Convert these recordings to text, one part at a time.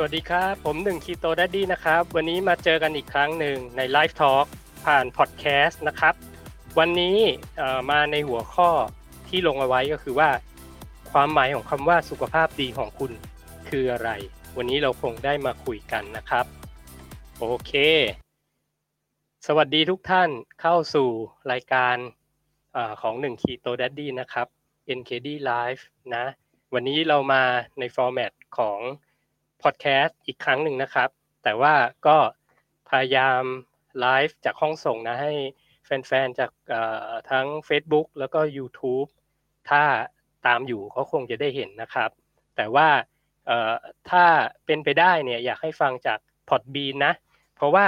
สวัสดีครับ ผมหนึ่ง Keto Daddy นะครับ วันนี้มาเจอกันอีกครั้งหนึ่งใน live talk ผ่านพอดแคสต์นะครับ วันนี้มาในหัวข้อที่ลงเอาไว้ก็คือว่า ความหมายของคำว่าสุขภาพดีของคุณคืออะไร วันนี้เราคงได้มาคุยกันนะครับ โอเค สวัสดีทุกท่านเข้าสู่รายการอของหนึ่งคีโตดัดดี้นะครับ NKD Live นะ วันนี้เรามาใน format ของ พอดแคสต์อีกครั้งหนึ่งนะครับ แต่ว่าก็พยายามไลฟ์จากห้องส่งนะให้แฟนๆจากทั้ง Facebook แล้วก็ YouTube ถ้าตามอยู่เขาคงจะได้เห็นนะครับ แต่ว่าถ้าเป็นไปได้เนี่ยอยากให้ฟังจาก Podbean นะ เพราะว่า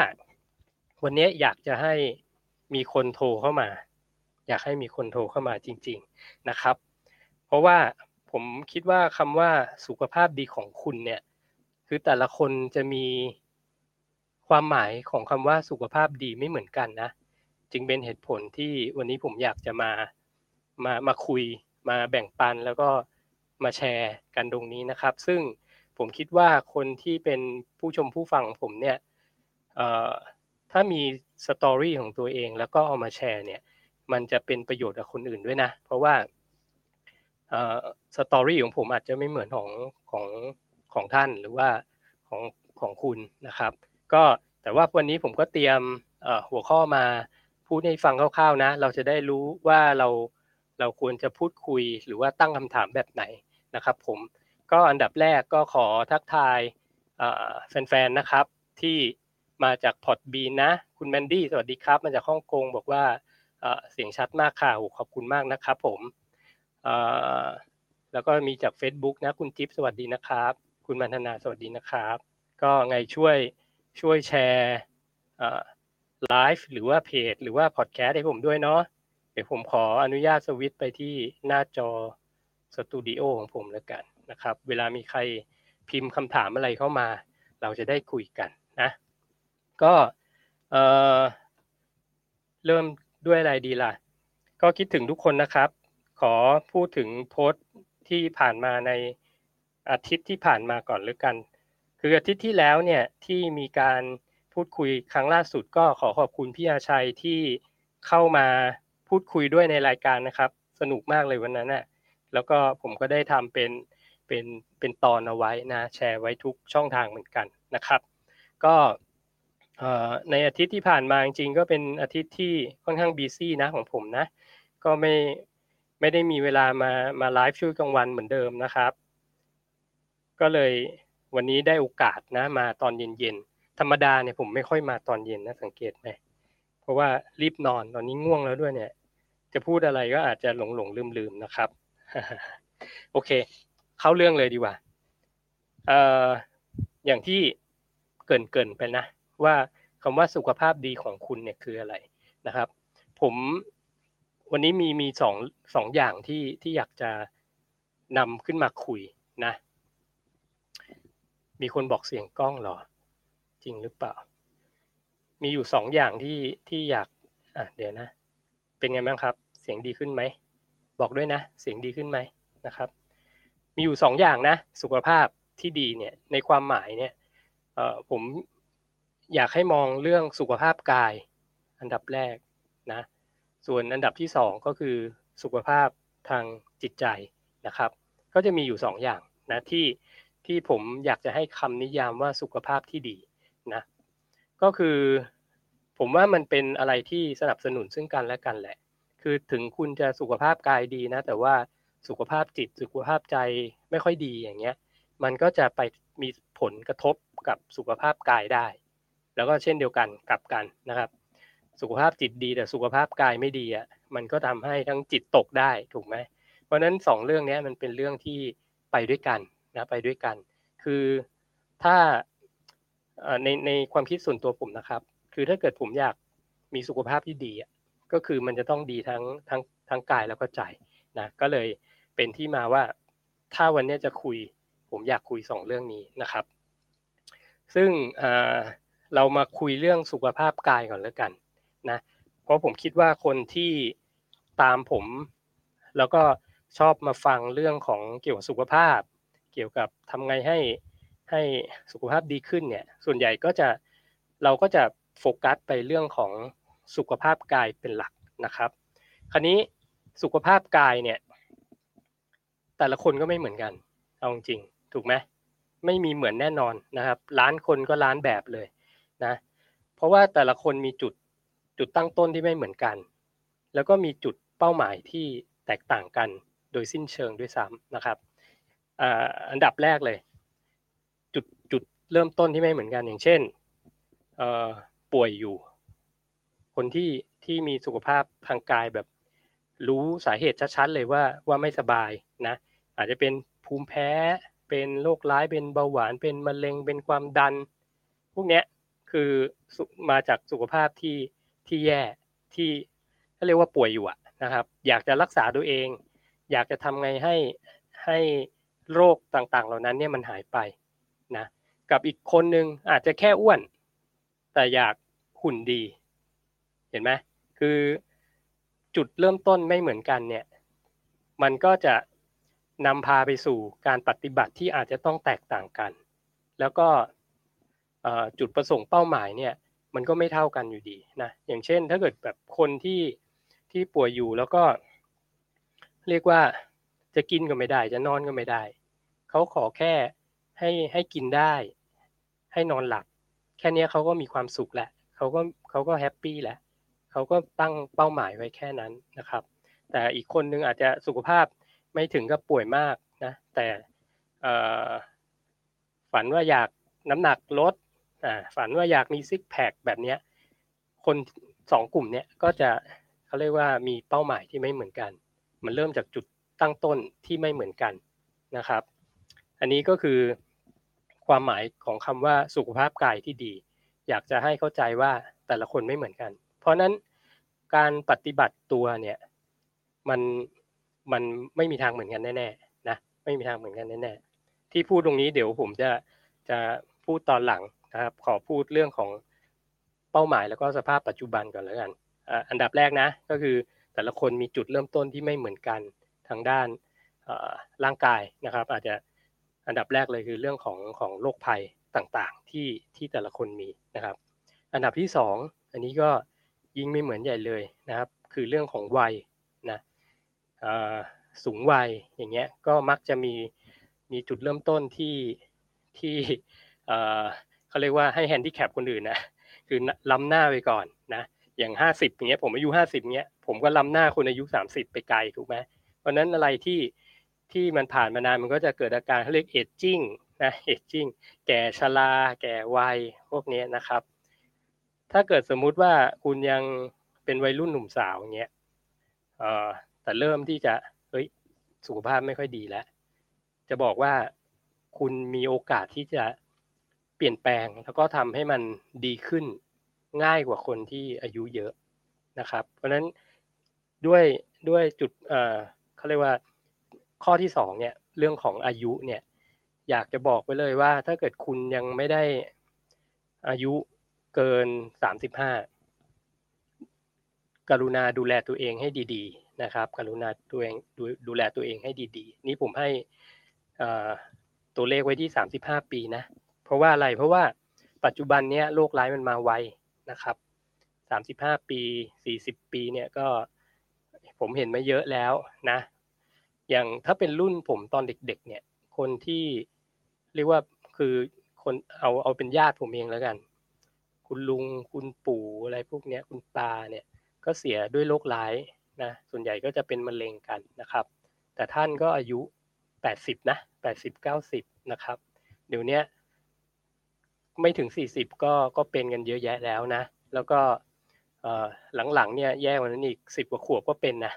วันนี้อยากจะให้มีคนโทรเข้ามา อยากให้มีคนโทรเข้ามาจริง ๆนะครับ เพราะว่าผมคิดว่าคำว่าสุขภาพดีของคุณเนี่ย คือแต่ละคนจะมีความหมายของคำว่าสุขภาพดีไม่เหมือนกันนะ จึงเป็นเหตุผลที่วันนี้ผมอยากจะมามามาคุย มาแบ่งปันแล้วก็มาแชร์กันตรงนี้นะครับ ซึ่งผมคิดว่าคนที่เป็นผู้ชมผู้ฟังผมเนี่ยถ้ามีสตอรี่ของตัวเองแล้วก็เอามาแชร์เนี่ยมันจะเป็นประโยชน์กับคนอื่นด้วยนะ เพราะว่าสตอรี่ของผมอาจจะไม่เหมือนของของ ของท่านหรือว่าของของคุณนะครับ ก็แต่ว่าวันนี้ผมก็เตรียมหัวข้อมาพูดให้ฟังคร่าวๆนะ เราจะได้รู้ว่าเราเราควรจะพูดคุยหรือว่าตั้งคำถามแบบไหนนะครับ ผมก็อันดับแรกก็ขอทักทายแฟนๆนะครับ ที่มาจากพอดบีนนะคุณแมนดี้สวัสดีครับ มาจากฮ่องกงบอกว่าเสียงชัดมากค่ะขอบคุณมากนะครับ ผมแล้วก็มีจาก Facebook นะ คุณจิ๊บสวัสดีนะครับ คุณมันธนาสวัสดีนะครับ ก็ไงช่วยช่วยแชร์ไลฟ์หรือว่าเพจ หรือว่าพอดแคสต์ให้ผมด้วยเนาะเดี๋ยวผมขออนุญาตสวิตไปที่หน้าจอสตูดิโอของผมแล้วกันนะครับ เวลามีใครพิมพ์คำถามอะไรเข้ามา เราจะได้คุยกันนะ ก็เเริ่มด้วยอะไรดีล่ะ ก็คิดถึงทุกคนนะครับ ขอพูดถึงโพสต์ที่ผ่านมาใน อาทิตย์ที่ผ่านมาก่อนหรือกัน คืออาทิตย์ที่แล้วเนี่ยที่มีการพูดคุยครั้งล่าสุดก็ขอขอบคุณพี่อาชัยที่เข้ามาพูดคุยด้วยในรายการนะครับ สนุกมากเลยวันนั้นน่ะแล้วก็ผมก็ได้ทำเป็นเป็นเป็นตอนเอาไว้นะแชร์ไว้ทุกช่องทางเหมือนกันนะครับ ก็ในอาทิตย์ที่ผ่านมาจริงๆก็เป็นอาทิตย์ที่ค่อนข้างบีซี่นะของผมนะ ก็ไม่ไม่ได้มีเวลามามาไลฟ์ช่วงกลางวันเหมือนเดิมนะครับ ก็เลยวันนี้ได้โอกาสนะมาตอนเย็นๆธรรมดาเนี่ยผมไม่ค่อยมาตอนเย็นนะสังเกตไหมเพราะว่ารีบนอนตอนนี้ง่วงแล้วด้วยเนี่ย จะพูดอะไรก็อาจจะหลงหลงลืมลืมนะครับ โอเค เข้าเรื่องเลยดีกว่าเอ่ออย่างที่เกินเกินไปนะ ว่าคำว่าสุขภาพดีของคุณเนี่ยคืออะไรนะครับ ผมวันนี้มีมีสองสองอย่างที่ที่อยากจะนำขึ้นมาคุยนะ มีคนบอกเสียงกล้องหรอ จริงหรือเปล่า มีอยู่สองอย่างที่ที่อยาก อะเดี๋ยวนะ เป็นไงบ้างครับ เสียงดีขึ้นไหม บอกด้วยนะ เสียงดีขึ้นไหมนะครับ มีอยู่สองอย่างนะ สุขภาพที่ดีเนี่ย ในความหมายเนี่ยเอ่อผมอยากให้มองเรื่องสุขภาพกายอันดับแรกนะ ส่วนอันดับที่สองก็คือสุขภาพทางจิตใจนะครับ ก็จะมีอยู่สองอย่างนะที่ ที่ผมอยากจะให้คำนิยามว่าสุขภาพที่ดีนะก็คือผมว่ามันเป็นอะไรที่สนับสนุนซึ่งกันและกันแหละ คือถึงคุณจะสุขภาพกายดีนะ แต่ว่าสุขภาพจิตสุขภาพใจไม่ค่อยดีอย่างเงี้ย มันก็จะไปมีผลกระทบกับสุขภาพกายได้ แล้วก็เช่นเดียวกันกลับกันนะครับ สุขภาพจิตดีแต่สุขภาพกายไม่ดีอะมันก็ทำให้ทั้งจิตตกได้ถูกไหมเพราะฉะนั้นสองเรื่องนี้มันเป็นเรื่องที่ไปด้วยกัน นะไปด้วยกัน คือถ้าในในความคิดส่วนตัวผมนะครับ คือถ้าเกิดผมอยากมีสุขภาพที่ดีก็คือมันจะต้องดีทั้งทั้งทั้งกายแล้วก็ใจนะก็เลยเป็นที่มาว่าถ้าวันนี้จะคุย ผมอยากคุยสองเรื่องนี้นะครับ ซึ่งเรามาคุยเรื่องสุขภาพกายก่อนแล้วกันนะเพราะผมคิดว่าคนที่ตามผม แล้วก็ชอบมาฟังเรื่องของเกี่ยวกับสุขภาพ เกี่ยวกับทำไงให้ให้สุขภาพดีขึ้นเนี่ย ส่วนใหญ่ก็จะเราก็จะโฟกัสไปเรื่องของสุขภาพกายเป็นหลักนะครับ คราวนี้สุขภาพกายเนี่ย แต่ละคนก็ไม่เหมือนกัน เอาจริงถูกไหมไม่มีเหมือนแน่นอนนะครับ ล้านคนก็ล้านแบบเลยนะ เพราะว่าแต่ละคนมีจุดจุดตั้งต้นที่ไม่เหมือนกัน แล้วก็มีจุดเป้าหมายที่แตกต่างกันโดยสิ้นเชิงด้วยซ้ำนะครับ อันดับแรกเลย จุดจุดเริ่มต้นที่ไม่เหมือนกันอย่างเช่นป่วยอยู่ คนที่ที่มีสุขภาพทางกายแบบรู้สาเหตุชัดๆเลยว่าว่าไม่สบายนะอาจจะเป็นภูมิแพ้เป็นโรคร้ายเป็นเบาหวานเป็นมะเร็งเป็นความดัน พวกเนี้ยคือมาจากสุขภาพที่ที่แย่ที่เขาเรียกว่าป่วยอยู่นะครับ อยากจะรักษาตัวเอง อยากจะทำไงให้ให้ โรคต่างๆ เหล่านั้นเนี่ยมันหายไปนะกับอีกคนหนึ่งอาจจะแค่อ้วน แต่อยากหุ่นดี เห็นไหมคือจุดเริ่มต้นไม่เหมือนกันเนี่ยมันก็จะนำพาไปสู่การปฏิบัติที่อาจจะต้องแตกต่างกัน แล้วก็จุดประสงค์เป้าหมายเนี่ยมันก็ไม่เท่ากันอยู่ดีนะอย่างเช่น ถ้าเกิดแบบคนที่ที่ป่วยอยู่แล้วก็ เรียกว่าจะกินก็ไม่ได้ จะนอนก็ไม่ได้ เขาขอแค่ให้ให้กินได้ ให้นอนหลับ แค่นี้เขาก็มีความสุขแหละเขาก็เขาก็แฮปปี้แหละเขาก็ตั้งเป้าหมายไว้แค่นั้นนะครับ แต่อีกคนนึงอาจจะสุขภาพไม่ถึงกับป่วยมากนะแต่ฝันว่าอยากน้ำหนักลดฝันว่าอยากมีซิกแพคแบบนี้คนสองกลุ่มเนี้ยก็จะเขาเรียกว่ามีเป้าหมายที่ไม่เหมือนกัน มันเริ่มจากจุดตั้งต้นที่ไม่เหมือนกันนะครับ อันนี้ก็คือความหมายของคำว่าสุขภาพกายที่ดี อยากจะให้เข้าใจว่าแต่ละคนไม่เหมือนกัน เพราะนั้นการปฏิบัติตัวเนี่ยมันมันไม่มีทางเหมือนกันแน่ๆนะไม่มีทางเหมือนกันแน่ๆที่พูดตรงนี้เดี๋ยวผมจะจะพูดตอนหลังนะครับขอพูดเรื่องของเป้าหมายแล้วก็สภาพปัจจุบันก่อนแล้วกันอันดับแรกนะก็คือแต่ละคนมีจุดเริ่มต้นที่ไม่เหมือนกันทางด้านร่างกายนะครับ อาจจะ อันดับแรกเลยคือเรื่องของของโรคภัยต่างๆที่ที่แต่ละคนมีนะครับ อันดับที่ 2 อันนี้ก็ยิ่งไม่เหมือนใหญ่เลยนะครับ คือเรื่องของวัยนะสูงวัยอย่างเงี้ยก็มักจะมีมีจุดเริ่มต้นที่ที่เขาเรียกว่าให้แฮนดิแคปคนอื่นนะคือล้ำหน้าไปก่อนนะอย่างห้าสิบอย่างเงี้ยผมอายุห้าสิบเงี้ยผมก็ล้ำหน้าคนอายุสามสิบไปไกลถูกไหมเพราะนั้นอะไรที่ ที่มันผ่านมานานมันก็จะเกิดอาการเขาเรียกเอจจิ้งนะเอจจิ้งแก่ชราแก่วัยพวกนี้นะครับ ถ้าเกิดสมมุติว่าคุณยังเป็นวัยรุ่นหนุ่มสาวอย่างเงี้ยแต่เริ่มที่จะเฮ้ยสุขภาพไม่ค่อยดีแล้ว จะบอกว่าคุณมีโอกาสที่จะเปลี่ยนแปลงแล้วก็ทำให้มันดีขึ้นง่ายกว่าคนที่อายุเยอะนะครับ เพราะฉะนั้นด้วยด้วยจุดเอ่อเขาเรียกว่า ข้อที่สองเนี่ยเรื่องของอายุเนี่ยอยากจะบอกไปเลยว่าถ้าเกิดคุณยังไม่ได้อายุเกินสามสิบห้ากรุณาดูแลตัวเองให้ดีๆนะครับ กรุณาตัวเองดูดูแลตัวเองให้ดีๆ นี่ผมให้ตัวเลขไว้ที่สามสิบห้าปีนะ เพราะว่าอะไรเพราะว่าปัจจุบันเนี้ยโรคร้ายมันมาไวนะครับสามสิบห้าปีสี่สิบปีเนี่ยก็ผมเห็นมาเยอะแล้วนะ อย่างถ้าเป็นรุ่นผมตอนเด็ก ๆ เนี่ย คนที่เรียกว่าคือคนเอาเอาเป็นญาติผมเองแล้วกัน คุณลุงคุณปู่อะไรพวกเนี้ย คุณตาเนี่ย ก็เสียด้วยโรคร้ายนะส่วนใหญ่ก็จะเป็นมะเร็งกันนะครับ แต่ท่านก็อายุ 80 นะ 80 90 นะครับ เดี๋ยวนี้ไม่ถึง 40 ก็ก็เป็นกันเยอะแยะแล้วนะ แล้วก็หลังๆเนี่ยแย่กว่านั้นอีก 10 กว่าขวบก็เป็นนะ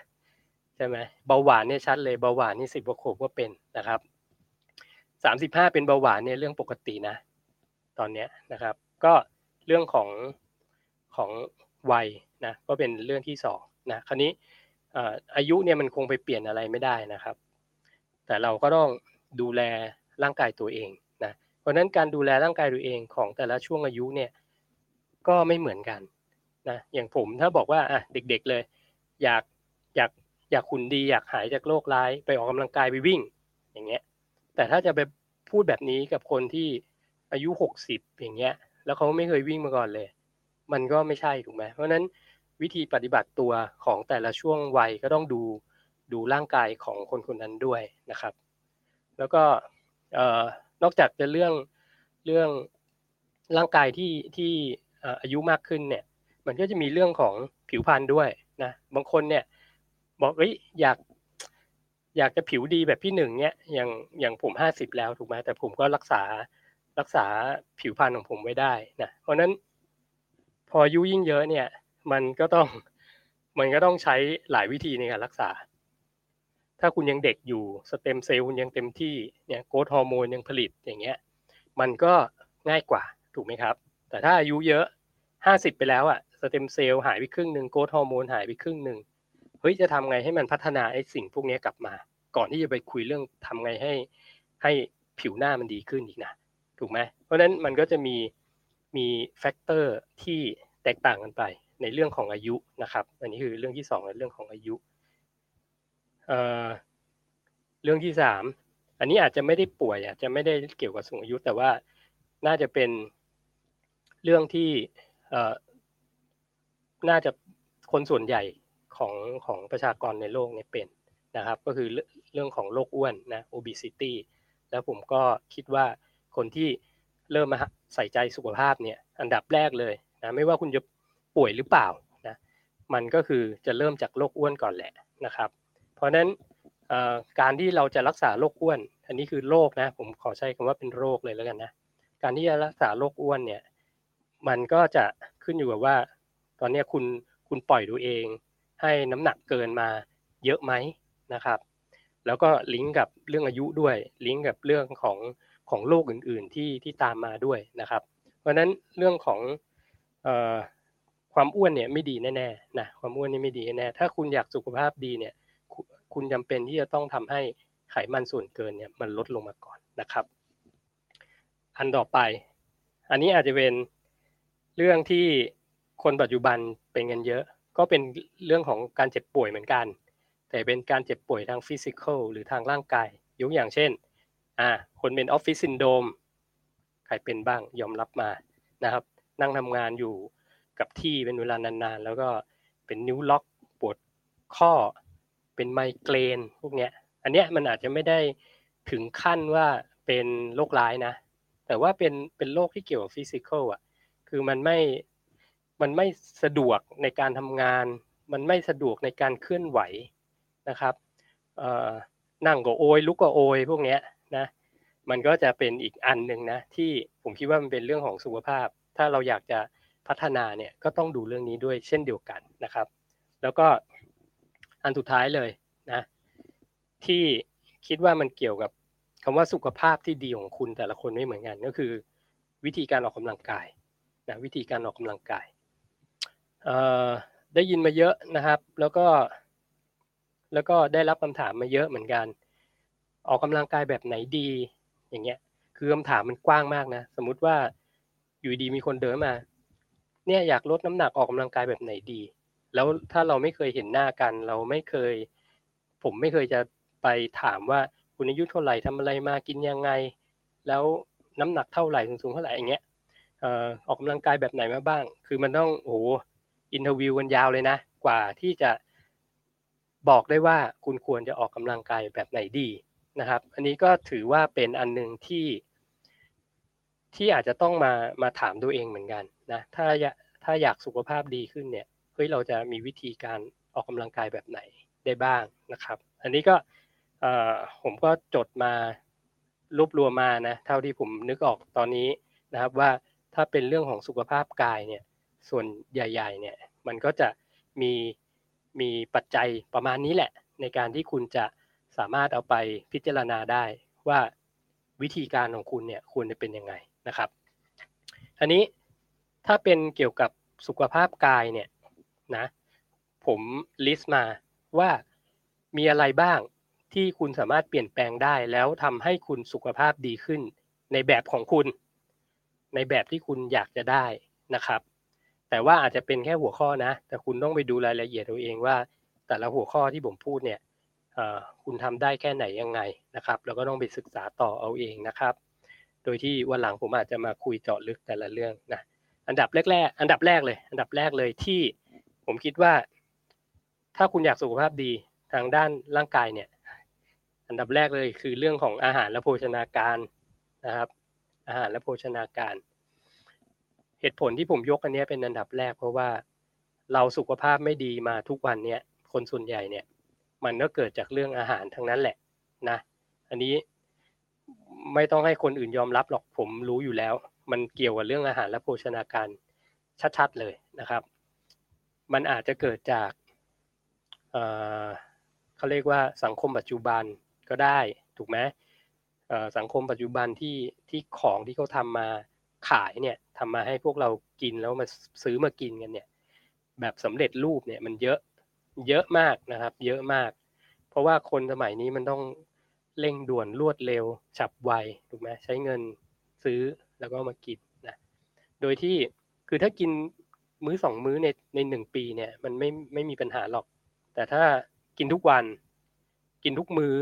ใช่ไหมเบาหวานเนี่ยชัดเลยเบาหวานนี่10กว่าขวบก็เป็นนะครับ35เป็นเบาหวานเนี่ยเรื่องปกตินะ ตอนนี้นะครับ ก็เรื่องของของวัยนะก็เป็นเรื่องที่สองนะคราวนี้อายุเนี่ยมันคงไปเปลี่ยนอะไรไม่ได้นะครับ แต่เราก็ต้องดูแลร่างกายตัวเองนะเพราะนั้นการดูแลร่างกายตัวเองของแต่ละช่วงอายุเนี่ยก็ไม่เหมือนกันนะอย่างผมถ้าบอกว่าอะเด็กๆเลย อยาก อยากขุนดีอยากหายจากโรคร้ายไปออกกำลังกายไปวิ่ง อย่างเงี้ย แต่ถ้าจะไปพูดแบบนี้กับคนที่อายุหกสิบอย่างเงี้ย แล้วเขาไม่เคยวิ่งมาก่อนเลย มันก็ไม่ใช่ถูกไหมเพราะนั้นวิธีปฏิบัติตัวของแต่ละช่วงวัยก็ต้องดูดูร่างกายของคนคนนั้นด้วยนะครับ แล้วก็นอกจากจะเรื่องเรื่องร่างกายที่ที่อายุมากขึ้นเนี่ย มันก็จะมีเรื่องของผิวพรรณด้วยนะ บางคนเนี่ย บอกเอ้ยอยาก อยากจะผิวดีแบบพี่หนึ่งเนี่ยอย่างอย่างผมห้าสิบแล้วถูกไหมแต่ผมก็รักษารักษาผิวพรรณของผมไว้ได้นะเพราะนั้นพออายุยิ่งเยอะเนี่ย มันก็ต้องมันก็ต้องใช้หลายวิธีในการรักษา ถ้าคุณยังเด็กอยู่ stem cell คุณยังเต็มที่เนี่ย growth hormone ยังผลิตอย่างเงี้ย มันก็ง่ายกว่าถูกไหมครับ แต่ถ้าอายุเยอะห้าสิบไปแล้วอะ stem cell หายไปครึ่งหนึ่ง growth hormone หายไปครึ่งหนึ่ง เฮ้ยจะทำไงให้มันพัฒนาไอ้สิ่งพวกนี้กลับมา ก่อนที่จะไปคุยเรื่องทำไงให้ให้ผิวหน้ามันดีขึ้นอีกนะถูกไหมเพราะฉะนั้นมันก็จะมีมีแฟกเตอร์ที่แตกต่างกันไปในเรื่องของอายุนะครับอันนี้คือเรื่องที่สองในเรื่องของอายุเอ่อเรื่องที่สามอันนี้อาจจะไม่ได้ป่วยอาจจะไม่ได้เกี่ยวกับสูงอายุ แต่ว่าน่าจะเป็นเรื่องที่เอ่อน่าจะคนส่วนใหญ่ ของของประชากรในโลกเนี่ยเป็นนะครับ ก็คือเรื่องของโรคอ้วนนะ obesity แล้วผมก็คิดว่าคนที่เริ่มมาใส่ใจสุขภาพเนี่ยอันดับแรกเลยนะไม่ว่าคุณจะป่วยหรือเปล่านะมันก็คือจะเริ่มจากโรคอ้วนก่อนแหละนะครับ เพราะฉะนั้นการที่เราจะรักษาโรคอ้วน อันนี้คือโรคนะผมขอใช้คำว่าเป็นโรคเลยแล้วกันนะการที่จะรักษาโรคอ้วนเนี่ยมันก็จะขึ้นอยู่กับว่า ตอนนี้คุณคุณปล่อยตัวเอง ให้น้ำหนักเกินมาเยอะไหมนะครับ แล้วก็ลิงก์กับเรื่องอายุด้วย ลิงก์กับเรื่องของของโรคอื่น ๆ ที่ที่ตามมาด้วยนะครับ เพราะฉะนั้นเรื่องของอความอ้วนเนี่ยไม่ดีแน่ๆนะความอ้วนนี่ไม่ดีแน่ถ้าคุณอยากสุขภาพดีเนี่ย คุณจำเป็นที่จะต้องทำให้ไขมันส่วนเกินเนี่ยมันลดลงมาก่อนนะครับ อันต่อไป อันนี้อาจจะเป็นเรื่องที่คนปัจจุบันเป็นกันเยอะ ก็เป็นเรื่องของการเจ็บป่วยเหมือนกัน แต่เป็นการเจ็บป่วยทาง physical หรือทางร่างกาย ยกอย่างเช่นอ่าคนเป็น office syndrome ใครเป็นบ้างยอมรับมานะครับ นั่งทำงานอยู่กับที่เป็นเวลานานๆ แล้วก็เป็นนิ้วล็อกปวดข้อ เป็นไมเกรนพวกเนี้ย อันเนี้ยมันอาจจะไม่ได้ถึงขั้นว่าเป็นโรคร้ายนะ แต่ว่าเป็นเป็นโรคที่เกี่ยวกับฟิสิกอลอะ คือมันไม่ มันไม่สะดวกในการทำงาน มันไม่สะดวกในการเคลื่อนไหวนะครับนั่งก็โอยลุกก็โอยพวกนี้นะมันก็จะเป็นอีกอันหนึ่งนะที่ผมคิดว่ามันเป็นเรื่องของสุขภาพ ถ้าเราอยากจะพัฒนาเนี่ยก็ต้องดูเรื่องนี้ด้วยเช่นเดียวกันนะครับ แล้วก็อันสุดท้ายเลยนะที่คิดว่ามันเกี่ยวกับคำว่าสุขภาพที่ดีของคุณแต่ละคนไม่เหมือนกัน ก็คือ วิธีการออกกำลังกายนะวิธีการออกกำลังกาย ได้ยินมาเยอะนะครับ แล้วก็ แล้วก็ได้รับคำถามมาเยอะเหมือนกัน ออกกำลังกายแบบไหนดี อย่างเงี้ย คือคำถามมันกว้างมากนะ สมมุติว่าอยู่ดีมีคนเดินมา เนี่ยอยากลดน้ำหนักออกกำลังกายแบบไหนดี แล้วถ้าเราไม่เคยเห็นหน้ากัน เราไม่เคย ผมไม่เคยจะไปถามว่าคุณอายุเท่าไหร่ทำอะไรมากินยังไง แล้วน้ำหนักเท่าไหร่สูงเท่าไหร่อย่างเงี้ยออกกำลังกายแบบไหนมาบ้าง คือมันต้องโอ้ อินเทอร์วิวกันยาวเลยนะ กว่าที่จะบอกได้ว่าคุณควรจะออกกำลังกายแบบไหนดีนะครับ อันนี้ก็ถือว่าเป็นอันหนึ่งที่ที่อาจจะต้องมามาถามตัวเองเหมือนกันนะถ้าถ้าอยากสุขภาพดีขึ้นเนี่ยเฮ้ยเราจะมีวิธีการออกกำลังกายแบบไหนได้บ้างนะครับ อันนี้ก็ผมก็จดมารวบรวมมานะเท่าที่ผมนึกออกตอนนี้นะครับว่าถ้าเป็นเรื่องของสุขภาพกายเนี่ย ส่วนใหญ่ ๆ เนี่ย มันก็จะมีมีปัจจัยประมาณนี้แหละ ในการที่คุณจะสามารถเอาไปพิจารณาได้ว่าวิธีการของคุณเนี่ยควรจะเป็นยังไงนะครับอันนี้ถ้าเป็นเกี่ยวกับสุขภาพกายเนี่ยนะผมลิสต์มาว่ามีอะไรบ้างที่คุณสามารถเปลี่ยนแปลงได้แล้วทำให้คุณสุขภาพดีขึ้น ในแบบของคุณ ในแบบที่คุณอยากจะได้นะครับ แต่ว่าอาจจะเป็นแค่หัวข้อนะ แต่คุณต้องไปดูรายละเอียดตัวเองว่า แต่ละหัวข้อที่ผมพูดเนี่ยคุณทำได้แค่ไหนยังไงนะครับ แล้วก็ต้องไปศึกษาต่อเอาเองนะครับ โดยที่วันหลังผมอาจจะมาคุยเจาะลึกแต่ละเรื่องนะอันดับแรกๆอันดับแรกเลย อันดับแรกเลยที่ผมคิดว่า ถ้าคุณอยากสุขภาพดีทางด้านร่างกายเนี่ย อันดับแรกเลยคือเรื่องของอาหารและโภชนาการนะครับ อาหารและโภชนาการ เหตุผลที่ผมยกอันนี้เป็นอันดับแรกเพราะว่าเราสุขภาพไม่ดีมาทุกวันเนี่ยคนส่วนใหญ่เนี่ย มันก็เกิดจากเรื่องอาหารทั้งนั้นแหละนะ อันนี้ไม่ต้องให้คนอื่นยอมรับหรอกผมรู้อยู่แล้ว มันเกี่ยวกับเรื่องอาหารและโภชนาการชัดๆเลยนะครับ มันอาจจะเกิดจากเเขาเรียกว่าสังคมปัจจุบันก็ได้ถูกไหมสังคมปัจจุบันที่ที่ของที่เขาทามา ขายเนี่ยทำมาให้พวกเรากินแล้วมาซื้อมากินกันเนี่ย แบบสำเร็จรูปเนี่ยมันเยอะเยอะมากนะครับ เยอะมาก เพราะว่าคนสมัยนี้มันต้องเร่งด่วนรวดเร็วฉับไวถูกไหมใช้เงินซื้อแล้วก็มากินนะโดยที่คือถ้ากินมื้อสองมื้อในในหนึ่งปีเนี่ย มันไม่ไม่มีปัญหาหรอก แต่ถ้ากินทุกวัน กินทุกมื้อ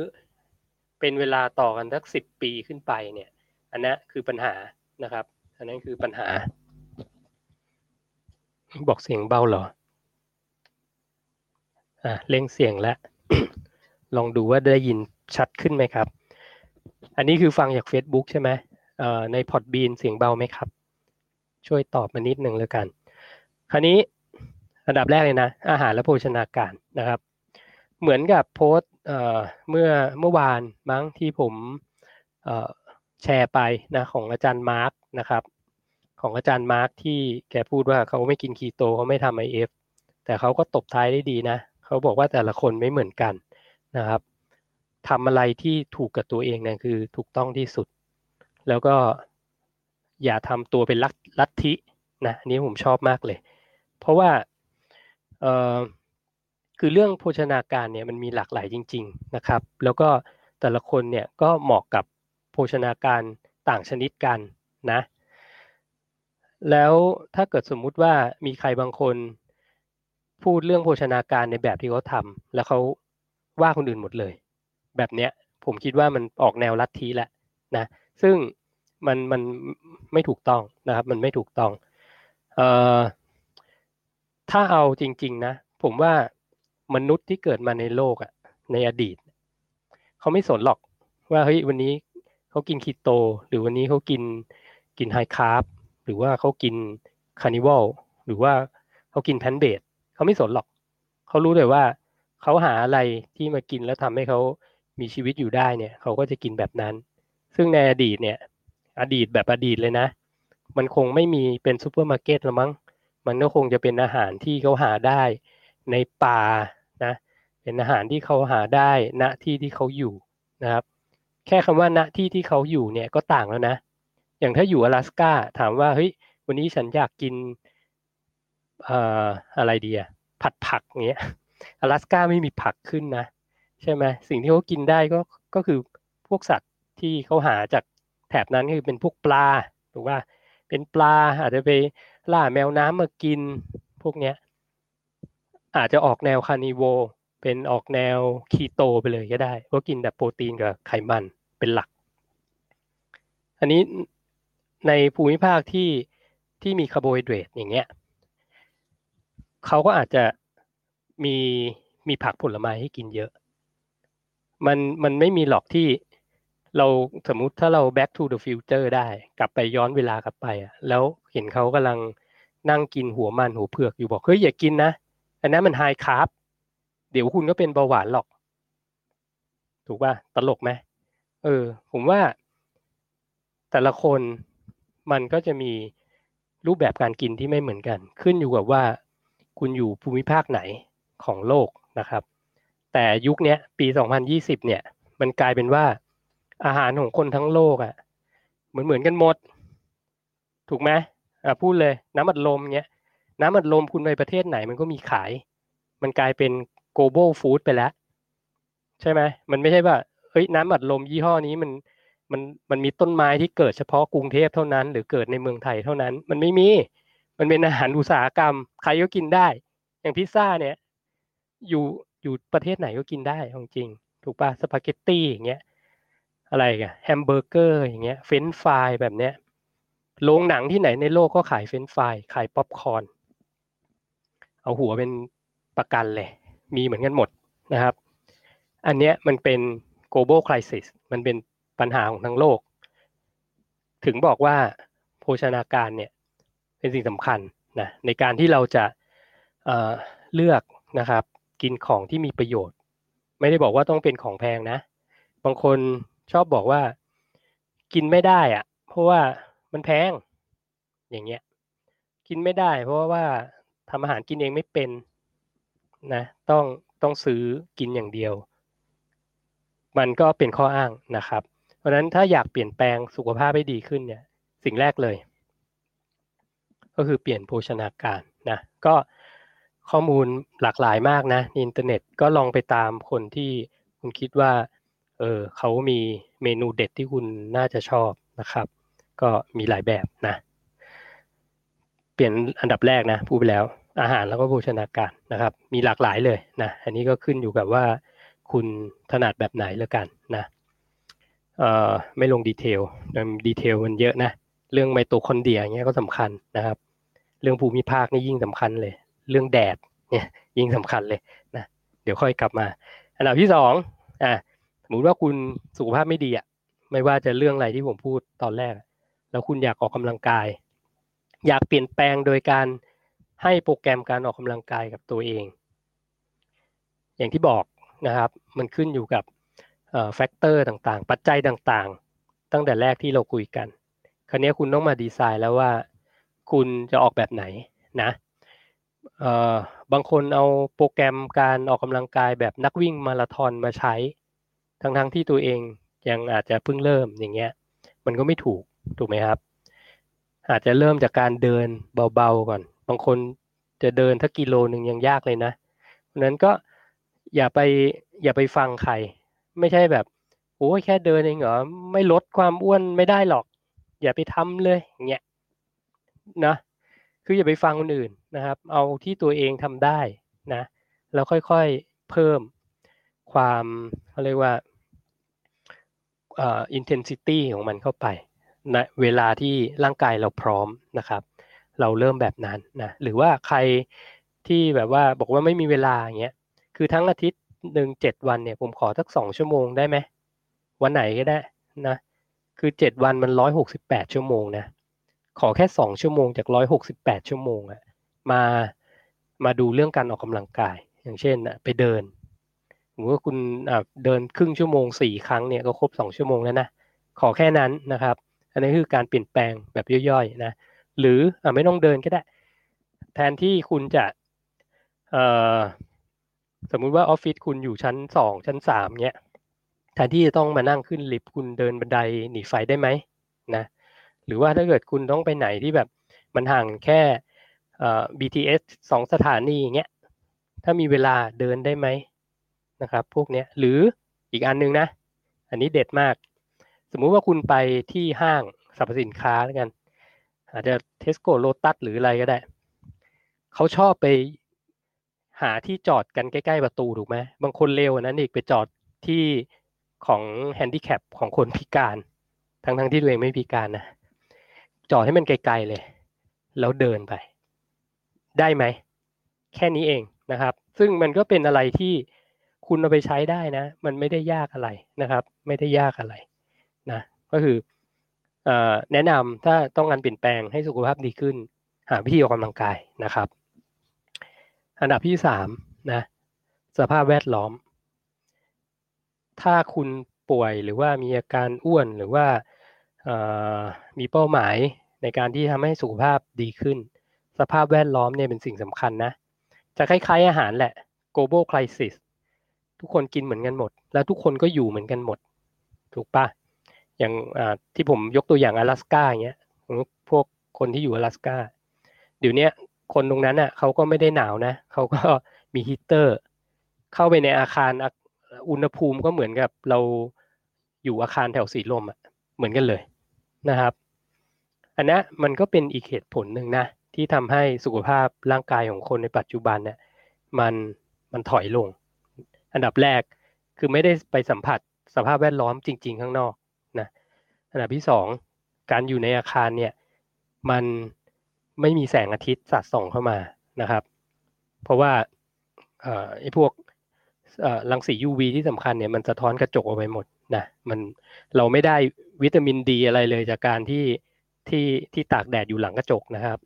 เป็นเวลาต่อกันสักสิบปีขึ้นไปเนี่ย อันนั้คือปัญหานะครับ อันนั้นคือปัญหา บอกเสียงเบาเหรออะเล่งเสียงแล้วลองดูว่าได้ยินชัดขึ้นไหมครับ อันนี้คือฟังจาก Facebook ใช่ไหมเอ่อในพอดบีนเสียงเบาไหมครับ ช่วยตอบมานิดหนึ่งแล้วกัน คราวนี้อันดับแรกเลยนะ อาหารและโภชนาการนะครับ เหมือนกับโพสต์เอ่อเมื่อเมื่อวานมั้งที่ผมเอ่อ แชร์ไปนะของอาจารย์มาร์กนะครับ ของอาจารย์มาร์กที่แกพูดว่าเขาไม่กินคีโตเขาไม่ทำ IF แต่เขาก็ตบท้ายได้ดีนะเขาบอกว่าแต่ละคนไม่เหมือนกันนะครับทำอะไรที่ถูกกับตัวเองเนี่ยคือถูกต้องที่สุด แล้วก็อย่าทำตัวเป็นลัท ลัทธินะอันนี้ผมชอบมากเลย เพราะว่าเออคือเรื่องโภชนาการเนี่ยมันมีหลากหลายจริง ๆนะครับ แล้วก็แต่ละคนเนี่ยก็เหมาะกับ โภชนาการต่างชนิดกันนะ แล้วถ้าเกิดสมมุติว่ามีใครบางคนพูดเรื่องโภชนาการในแบบที่เขาทำแล้วเขาว่าคนอื่นหมดเลย แบบเนี้ยผมคิดว่ามันออกแนวลัทธิแหละนะซึ่งมันมันไม่ถูกต้องนะครับ มันไม่ถูกต้องเอ่อถ้าเอาจริง ๆ นะ ผมว่ามนุษย์ที่เกิดมาในโลกอะในอดีตเขาไม่สนหรอกว่าเฮ้ยวันนี้ เขากินคีโต หรือวันนี้เขากินกิน high carb หรือว่าเขากิน carnivore หรือว่าเขากิน plant-based เขาไม่สนหรอก เขารู้เลยว่าเขาหาอะไรที่มากินแล้วทำให้เขามีชีวิตอยู่ได้เนี่ยเขาก็จะกินแบบนั้น ซึ่งในอดีตเนี่ย อดีตแบบอดีตเลยนะ มันคงไม่มีเป็นซูเปอร์มาร์เก็ตหรือมั้ง มันก็คงจะเป็นอาหารที่เขาหาได้ในป่านะ เป็นอาหารที่เขาหาได้ณที่ที่เขาอยู่นะครับ แค่คำว่าณที่ที่เขาอยู่เนี่ยก็ต่างแล้วนะ อย่างถ้าอยู่อลาสกาถามว่าเฮ้ยวันนี้ฉันอยากกินเอ่ออะไรดีอะผัดผักเงี้ยอลาสกาไม่มีผักขึ้นนะ ใช่ไหมสิ่งที่เขากินได้ก็ก็คือพวกสัตว์ที่เขาหาจากแถบนั้นคือเป็นพวกปลาถูกว่าเป็นปลาอาจจะไปล่าแมวน้ำมากินพวกเนี้ยอาจจะออกแนวคานิโว เป็นออกแนวคีโตไปเลยก็ได้เพราะกินแบบโปรตีนกับไขมันเป็นหลัก อันนี้ในภูมิภาคที่ที่มีคาร์โบไฮเดรตอย่างเงี้ยเขาก็อาจจะมีมีผักผลไม้ให้กินเยอะ มันมันไม่มีหรอกที่เราสมมุติถ้าเรา back to the future ได้ กลับไปย้อนเวลากลับไปอะแล้วเห็นเขากำลังนั่งกินหัวมันหัวเผือกอยู่บอกเฮ้ยอย่ากินนะ อันนั้นมัน high carb เดี๋ยวคุณก็เป็นเบาหวานหรอก ถูกป่ะตลกไหมเออ ผมว่าแต่ละคนมันก็จะมีรูปแบบการกินที่ไม่เหมือนกัน ขึ้นอยู่กับว่าคุณอยู่ภูมิภาคไหนของโลกนะครับ แต่ยุคนี้ปี 2020 เนี่ย มันกลายเป็นว่าอาหารของคนทั้งโลกอะ่ะเหมือนเหมือนกันหมด ถูกไหมอ่าพูดเลยน้ำอัดลมเนี้ยน้ำอัดลมคุณไปประเทศไหนมันก็มีขาย มันกลายเป็น global food ไปแล้ว ใช่ไหมมันไม่ใช่ว่าเฮ้ยน้ำอัดลมยี่ห้อนี้มันมันมันมีต้นไม้ที่เกิดเฉพาะกรุงเทพเท่านั้น หรือเกิดในเมืองไทยเท่านั้น มันไม่มี มันเป็นอาหารอุตสาหกรรม ใครก็กินได้ อย่างพิซซ่าเนี่ย อยู่อยู่ประเทศไหนก็กินได้ของจริง ถูกป่ะสปาเกตตี้อย่างเงี้ยอะไรกันแฮมเบอร์เกอร์อย่างเงี้ยเฟรนฟรายแบบเนี้ยโรงหนังที่ไหนในโลกก็ขายเฟรนฟรายขายป๊อปคอร์นเอาหัวเป็นประกันเลย มีเหมือนกันหมดนะครับ อันเนี้ยมันเป็น global crisis มันเป็นปัญหาของทั้งโลก ถึงบอกว่าโภชนาการเนี่ยเป็นสิ่งสำคัญนะในการที่เราจะเเลือกนะครับกินของที่มีประโยชน์ ไม่ได้บอกว่าต้องเป็นของแพงนะ บางคนชอบบอกว่ากินไม่ได้อะเพราะว่ามันแพงอย่างเงี้ยกินไม่ได้ เพราะว่าทำอาหารกินเองไม่เป็น นะต้องต้องซื้อกินอย่างเดียว มันก็เป็นข้ออ้างนะครับ เพราะฉะนั้นถ้าอยากเปลี่ยนแปลงสุขภาพให้ดีขึ้นเนี่ยสิ่งแรกเลย ก็คือเปลี่ยนโภชนาการนะก็ข้อมูลหลากหลายมากนะในอินเทอร์เน็ตก็ลองไปตามคนที่คุณคิดว่าเออเขามีเมนูเด็ดที่คุณน่าจะชอบนะครับ ก็มีหลายแบบนะ เปลี่ยนอันดับแรกนะพูดไปแล้ว อาหารแล้วก็โภชนาการนะครับ มีหลากหลายเลยนะ อันนี้ก็ขึ้นอยู่กับว่าคุณถนัดแบบไหนแล้วกันนะเอ่อไม่ลง detail detail มันเยอะนะ เรื่องไมโตคอนเดรียเงี้ยก็สำคัญนะครับ เรื่องภูมิภาคนี่ยิ่งสำคัญเลย เรื่องแดดเนี่ยยิ่งสำคัญเลยนะเดี๋ยวค่อยกลับมา อันดับที่สองอะสมมติว่าคุณสุขภาพไม่ดีอะไม่ว่าจะเรื่องอะไรที่ผมพูดตอนแรก แล้วคุณอยากออกกำลังกาย อยากเปลี่ยนแปลงโดยการ ให้โปรแกรมการออกกำลังกายกับตัวเอง อย่างที่บอกนะครับ มันขึ้นอยู่กับ factor ต่างๆ ปัจจัยต่างๆ ตั้งแต่แรกที่เราคุยกัน คราวนี้คุณต้องมาดีไซน์แล้วว่า คุณจะออกแบบไหนนะบางคนเอาโปรแกรมการออกกำลังกายแบบนักวิ่งมาราธอนมาใช้ ทั้งๆทที่ตัวเองยังอาจจะเพิ่งเริ่มอย่างเงี้ย มันก็ไม่ถูกถูกไหมครับ อาจจะเริ่มจากการเดินเบาๆก่อน บางคนจะเดินถ้ากิโลหนึ่งยังยากเลยนะเพราะนั้นก็อย่าไปอย่าไปฟังใคร ไม่ใช่แบบโอ้แค่เดินเองเหรอไม่ลดความอ้วนไม่ได้หรอก อย่าไปทำเลยเงี้ยนะคืออย่าไปฟังคนอื่นนะครับ เอาที่ตัวเองทำได้นะแล้วค่อยๆเพิ่มความเขาเรียกว่าอ่า intensity ของมันเข้าไปนะเวลาที่ร่างกายเราพร้อมนะครับ เราเริ่มแบบนั้นนะหรือว่าใครที่แบบว่าบอกว่าไม่มีเวลาอย่างเงี้ยคือทั้งอาทิตย์หนึ่งเจ็ดวันเนี่ยผมขอสักสองชั่วโมงได้ไหมวันไหนก็ได้นะคือเจ็ดวันมันร้อยหกสิบแปดชั่วโมงนะขอแค่สองชั่วโมงจากร้อยหกสิบแปดชั่วโมงอะมามาดูเรื่องการออกกำลังกาย อย่างเช่นไปเดินผมว่าคุณเดินครึ่งชั่วโมงสี่ครั้งเนี่ยก็ครบสองชั่วโมงแล้วนะขอแค่นั้นนะครับ อันนี้คือการเปลี่ยนแปลงแบบย่อยๆนะ หรืออไม่ต้องเดินก็ได้ แทนที่คุณจะสมมุติว่าออฟฟิศคุณอยู่ชั้นสองชั้นสามเนี่ยแทนที่จะต้องมานั่งขึ้นลิฟต์คุณเดินบันไดหนีไฟได้ไหมนะหรือว่าถ้าเกิดคุณต้องไปไหนที่แบบมันห่างแค่ BTS สองสถานีอย่างเงี้ยถ้ามีเวลาเดินได้ไหมนะครับ พวกเนี้ยหรืออีกอันนึงนะ อันนี้เด็ดมาก สมมุติว่าคุณไปที่ห้างสรรพสินค้าแล้วกัน อาจจะเทสโก้โลตัสหรืออะไรก็ได้ เขาชอบไปหาที่จอดกันใกล้ๆประตูถูกไหมบางคนเลวกว่านั้นอีกไปจอดที่ของแฮนดิแคปของคนพิการ ทั้งๆที่ตัวเองไม่พิการนะจอดให้มันไกลๆเลย แล้วเดินไป ได้ไหม แค่นี้เองนะครับ ซึ่งมันก็เป็นอะไรที่คุณเอาไปใช้ได้นะ มันไม่ได้ยากอะไรนะครับ ไม่ได้ยากอะไรนะ ก็คือ แนะนำถ้าต้องการเปลี่ยนแปลงให้สุขภาพดีขึ้น หาวิธีออกกำลังกายนะครับ อันดับที่สามนะสภาพแวดล้อม ถ้าคุณป่วยหรือว่ามีอาการอ้วนหรือว่ามีเป้าหมายในการที่ทำให้สุขภาพดีขึ้น สภาพแวดล้อมเนี่ยเป็นสิ่งสำคัญนะ จะคล้ายๆอาหารแหละ global crisis ทุกคนกินเหมือนกันหมด แล้วทุกคนก็อยู่เหมือนกันหมด ถูกปะ อย่างที่ผมยกตัวอย่าง阿拉斯กาอย่างเงี้ยพวกคนที่อยู่阿拉斯กาเดี๋ยวนี้คนตรงนั้นอ่ะเขาก็ไม่ได้หนาวนะเขาก็มีฮีเตอร์ เข้าไปในอาคารอุณหภูมิก็เหมือนกับเราอยู่อาคารแถวสีลมอ่ะเหมือนกันเลยนะครับ อันนี้มันก็เป็นอีกเหตุผลหนึ่งนะ ที่ทำให้สุขภาพร่างกายของคนในปัจจุบันเนี่ยมันมันถอยลงอันดับแรกคือไม่ได้ไปสัมผัสสภาพแวดล้อมจริง ๆ ข้างนอก อันดับที่สองการอยู่ในอาคารเนี่ยมันไม่มีแสงอาทิตย์สาดส่องเข้ามานะครับ เพราะว่าไอ้พวกรังสี UV ที่สำคัญเนี่ยมันสะท้อนกระจกออกไปหมดนะมันเราไม่ได้วิตามินดีอะไรเลยจากการที่ที่ที่ตากแดดอยู่หลังกระจกนะครับ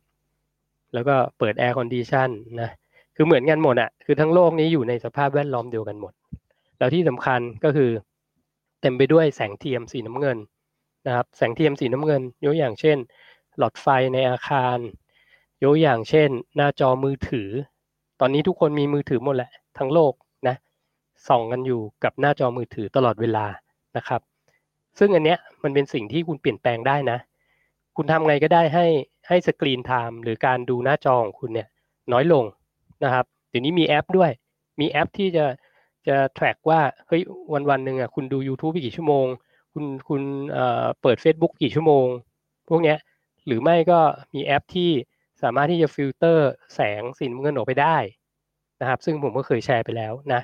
แล้วก็เปิด air condition นะคือเหมือนกันหมดอะคือทั้งโลกนี้อยู่ในสภาพแวดล้อมเดียวกันหมด แล้วที่สำคัญก็คือเต็มไปด้วยแสงเทียมสีน้ำเงิน นะครับแสงเทียมสีน้ำเงิน ยกอย่างเช่น หลอดไฟในอาคาร ยกอย่างเช่น หน้าจอมือถือ ตอนนี้ทุกคนมีมือถือหมดแหละทั้งโลกนะส่องกันอยู่กับหน้าจอมือถือตลอดเวลานะครับ ซึ่งอันเนี้ยมันเป็นสิ่งที่คุณเปลี่ยนแปลงได้นะ คุณทำไงก็ได้ให้ให้ screen time หรือการดูหน้าจอของคุณเนี่ยน้อยลงนะครับเดี๋ยวนี้มีแอปด้วย มีแอปที่จะจะ track ว่าเฮ้ยวันวันหนึ่งอะคุณดู YouTube ไปกี่ชั่วโมง คุณคุณเปิด Facebook กี่ชั่วโมง พวกเนี้ยหรือไม่ก็มีแอปที่สามารถที่จะฟิลเตอร์แสงสีน้ำเงินออกไปได้นะครับ ซึ่งผมก็เคยแชร์ไปแล้วนะ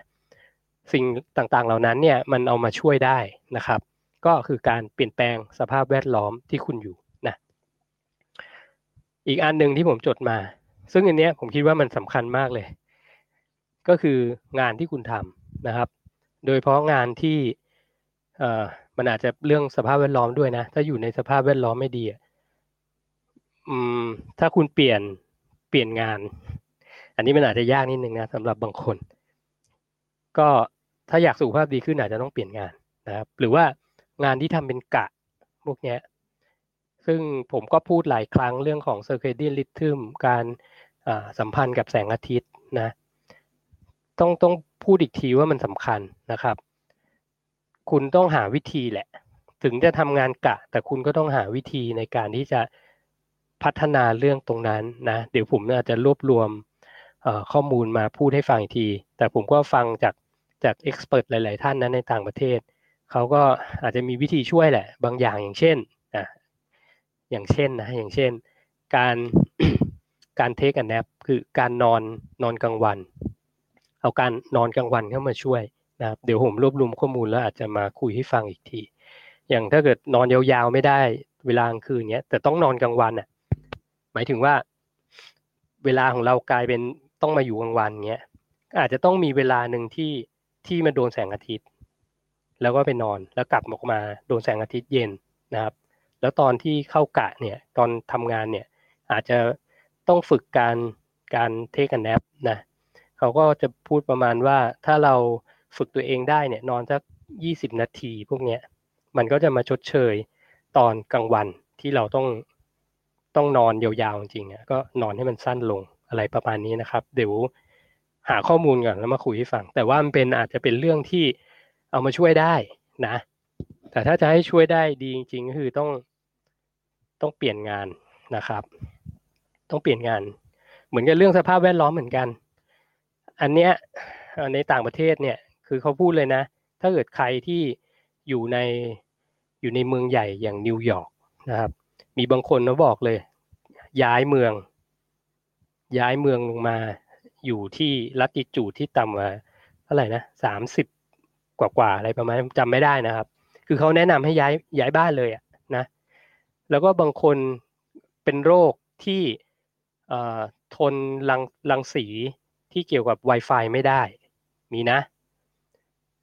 สิ่งต่างๆเหล่านั้นเนี่ยมันเอามาช่วยได้นะครับ ก็คือการเปลี่ยนแปลงสภาพแวดล้อมที่คุณอยู่นะอีกอันหนึ่งที่ผมจดมา ซึ่งอันเนี้ยผมคิดว่ามันสำคัญมากเลย ก็คืองานที่คุณทำนะครับ โดยเพราะงานที่เอ่อ มันอาจจะเรื่องสภาพแวดล้อมด้วยนะ ถ้าอยู่ในสภาพแวดล้อมไม่ดีอืม ถ้าคุณเปลี่ยนเปลี่ยนงาน อันนี้มันอาจจะยากนิดนึงนะสำหรับบางคน ก็ถ้าอยากสุขภาพดีขึ้นอาจจะต้องเปลี่ยนงานนะครับ หรือว่างานที่ทำเป็นกะพวกนี้ซึ่งผมก็พูดหลายครั้งเรื่องของ circadian rhythm การสัมพันธ์กับแสงอาทิตย์นะ ต้องต้องพูดอีกทีว่ามันสำคัญนะครับ คุณต้องหาวิธีแหละ ถึงจะทำงานกะ แต่คุณก็ต้องหาวิธีในการที่จะพัฒนาเรื่องตรงนั้นนะ เดี๋ยวผมอาจจะรวบรวมข้อมูลมาพูดให้ฟังอีกที แต่ผมก็ฟังจากจากเอ็กซ์เพรสหลาย ๆ ท่านนั้นในต่างประเทศ เขาก็อาจจะมีวิธีช่วยแหละ บางอย่างอย่างเช่นอะอย่างเช่นนะอย่างเช่น การการเทคแอนแนปคือการนอนนอนกลางวัน เอาการนอนกลางวันเข้ามาช่วย นะครับเดี๋ยวผมรวบรวมข้อมูลแล้วอาจจะมาคุยให้ฟังอีกที อย่างถ้าเกิดนอนยาวๆไม่ได้เวลากลางคืนเนี้ย แต่ต้องนอนกลางวันอะ หมายถึงว่า เวลาของเรากลายเป็นต้องมาอยู่กลางวันเงี้ยอาจจะต้องมีเวลาหนึ่งที่ที่มาโดนแสงอาทิตย์ แล้วก็ไปนอนแล้วกลับออกมาโดนแสงอาทิตย์เย็นนะครับ แล้วตอนที่เข้ากะเนี่ย ตอนทำงานเนี่ย อาจจะต้องฝึกการการเทคแอนแนปนะเขาก็จะพูดประมาณว่าถ้าเรา ฝึกตัวเองได้เนี่ยนอนสักยี่สิบนาที พวกเนี้ยมันก็จะมาชดเชยตอนกลางวันที่เราต้องต้องนอนยาวๆจริงๆก็นอนให้มันสั้นลงอะไรประมาณนี้นะครับ เดี๋ยวหาข้อมูลก่อนแล้วมาคุยให้ฟัง แต่ว่ามันเป็นอาจจะเป็นเรื่องที่เอามาช่วยได้นะ แต่ถ้าจะให้ช่วยได้ดีจริงๆก็คือต้องต้องเปลี่ยนงานนะครับ ต้องเปลี่ยนงาน เหมือนกับเรื่องสภาพแวดล้อมเหมือนกัน อันเนี้ยในต่างประเทศเนี่ย คือเขาพูดเลยนะ ถ้าเกิดใครที่อยู่ในอยู่ในเมืองใหญ่อย่างนิวยอร์กนะครับ มีบางคนเขาบอกเลย ย้ายเมือง ย้ายเมืองลงมาอยู่ที่ลัติจูดที่ต่ำกว่าเท่าไหร่นะสามสิบกว่ากว่าอะไรประมาณจำไม่ได้นะครับ คือเขาแนะนำให้ย้ายย้ายบ้านเลยอะนะแล้วก็บางคนเป็นโรคที่ทนรังรังสีที่เกี่ยวกับ Wi-Fi ไม่ได้ มีนะ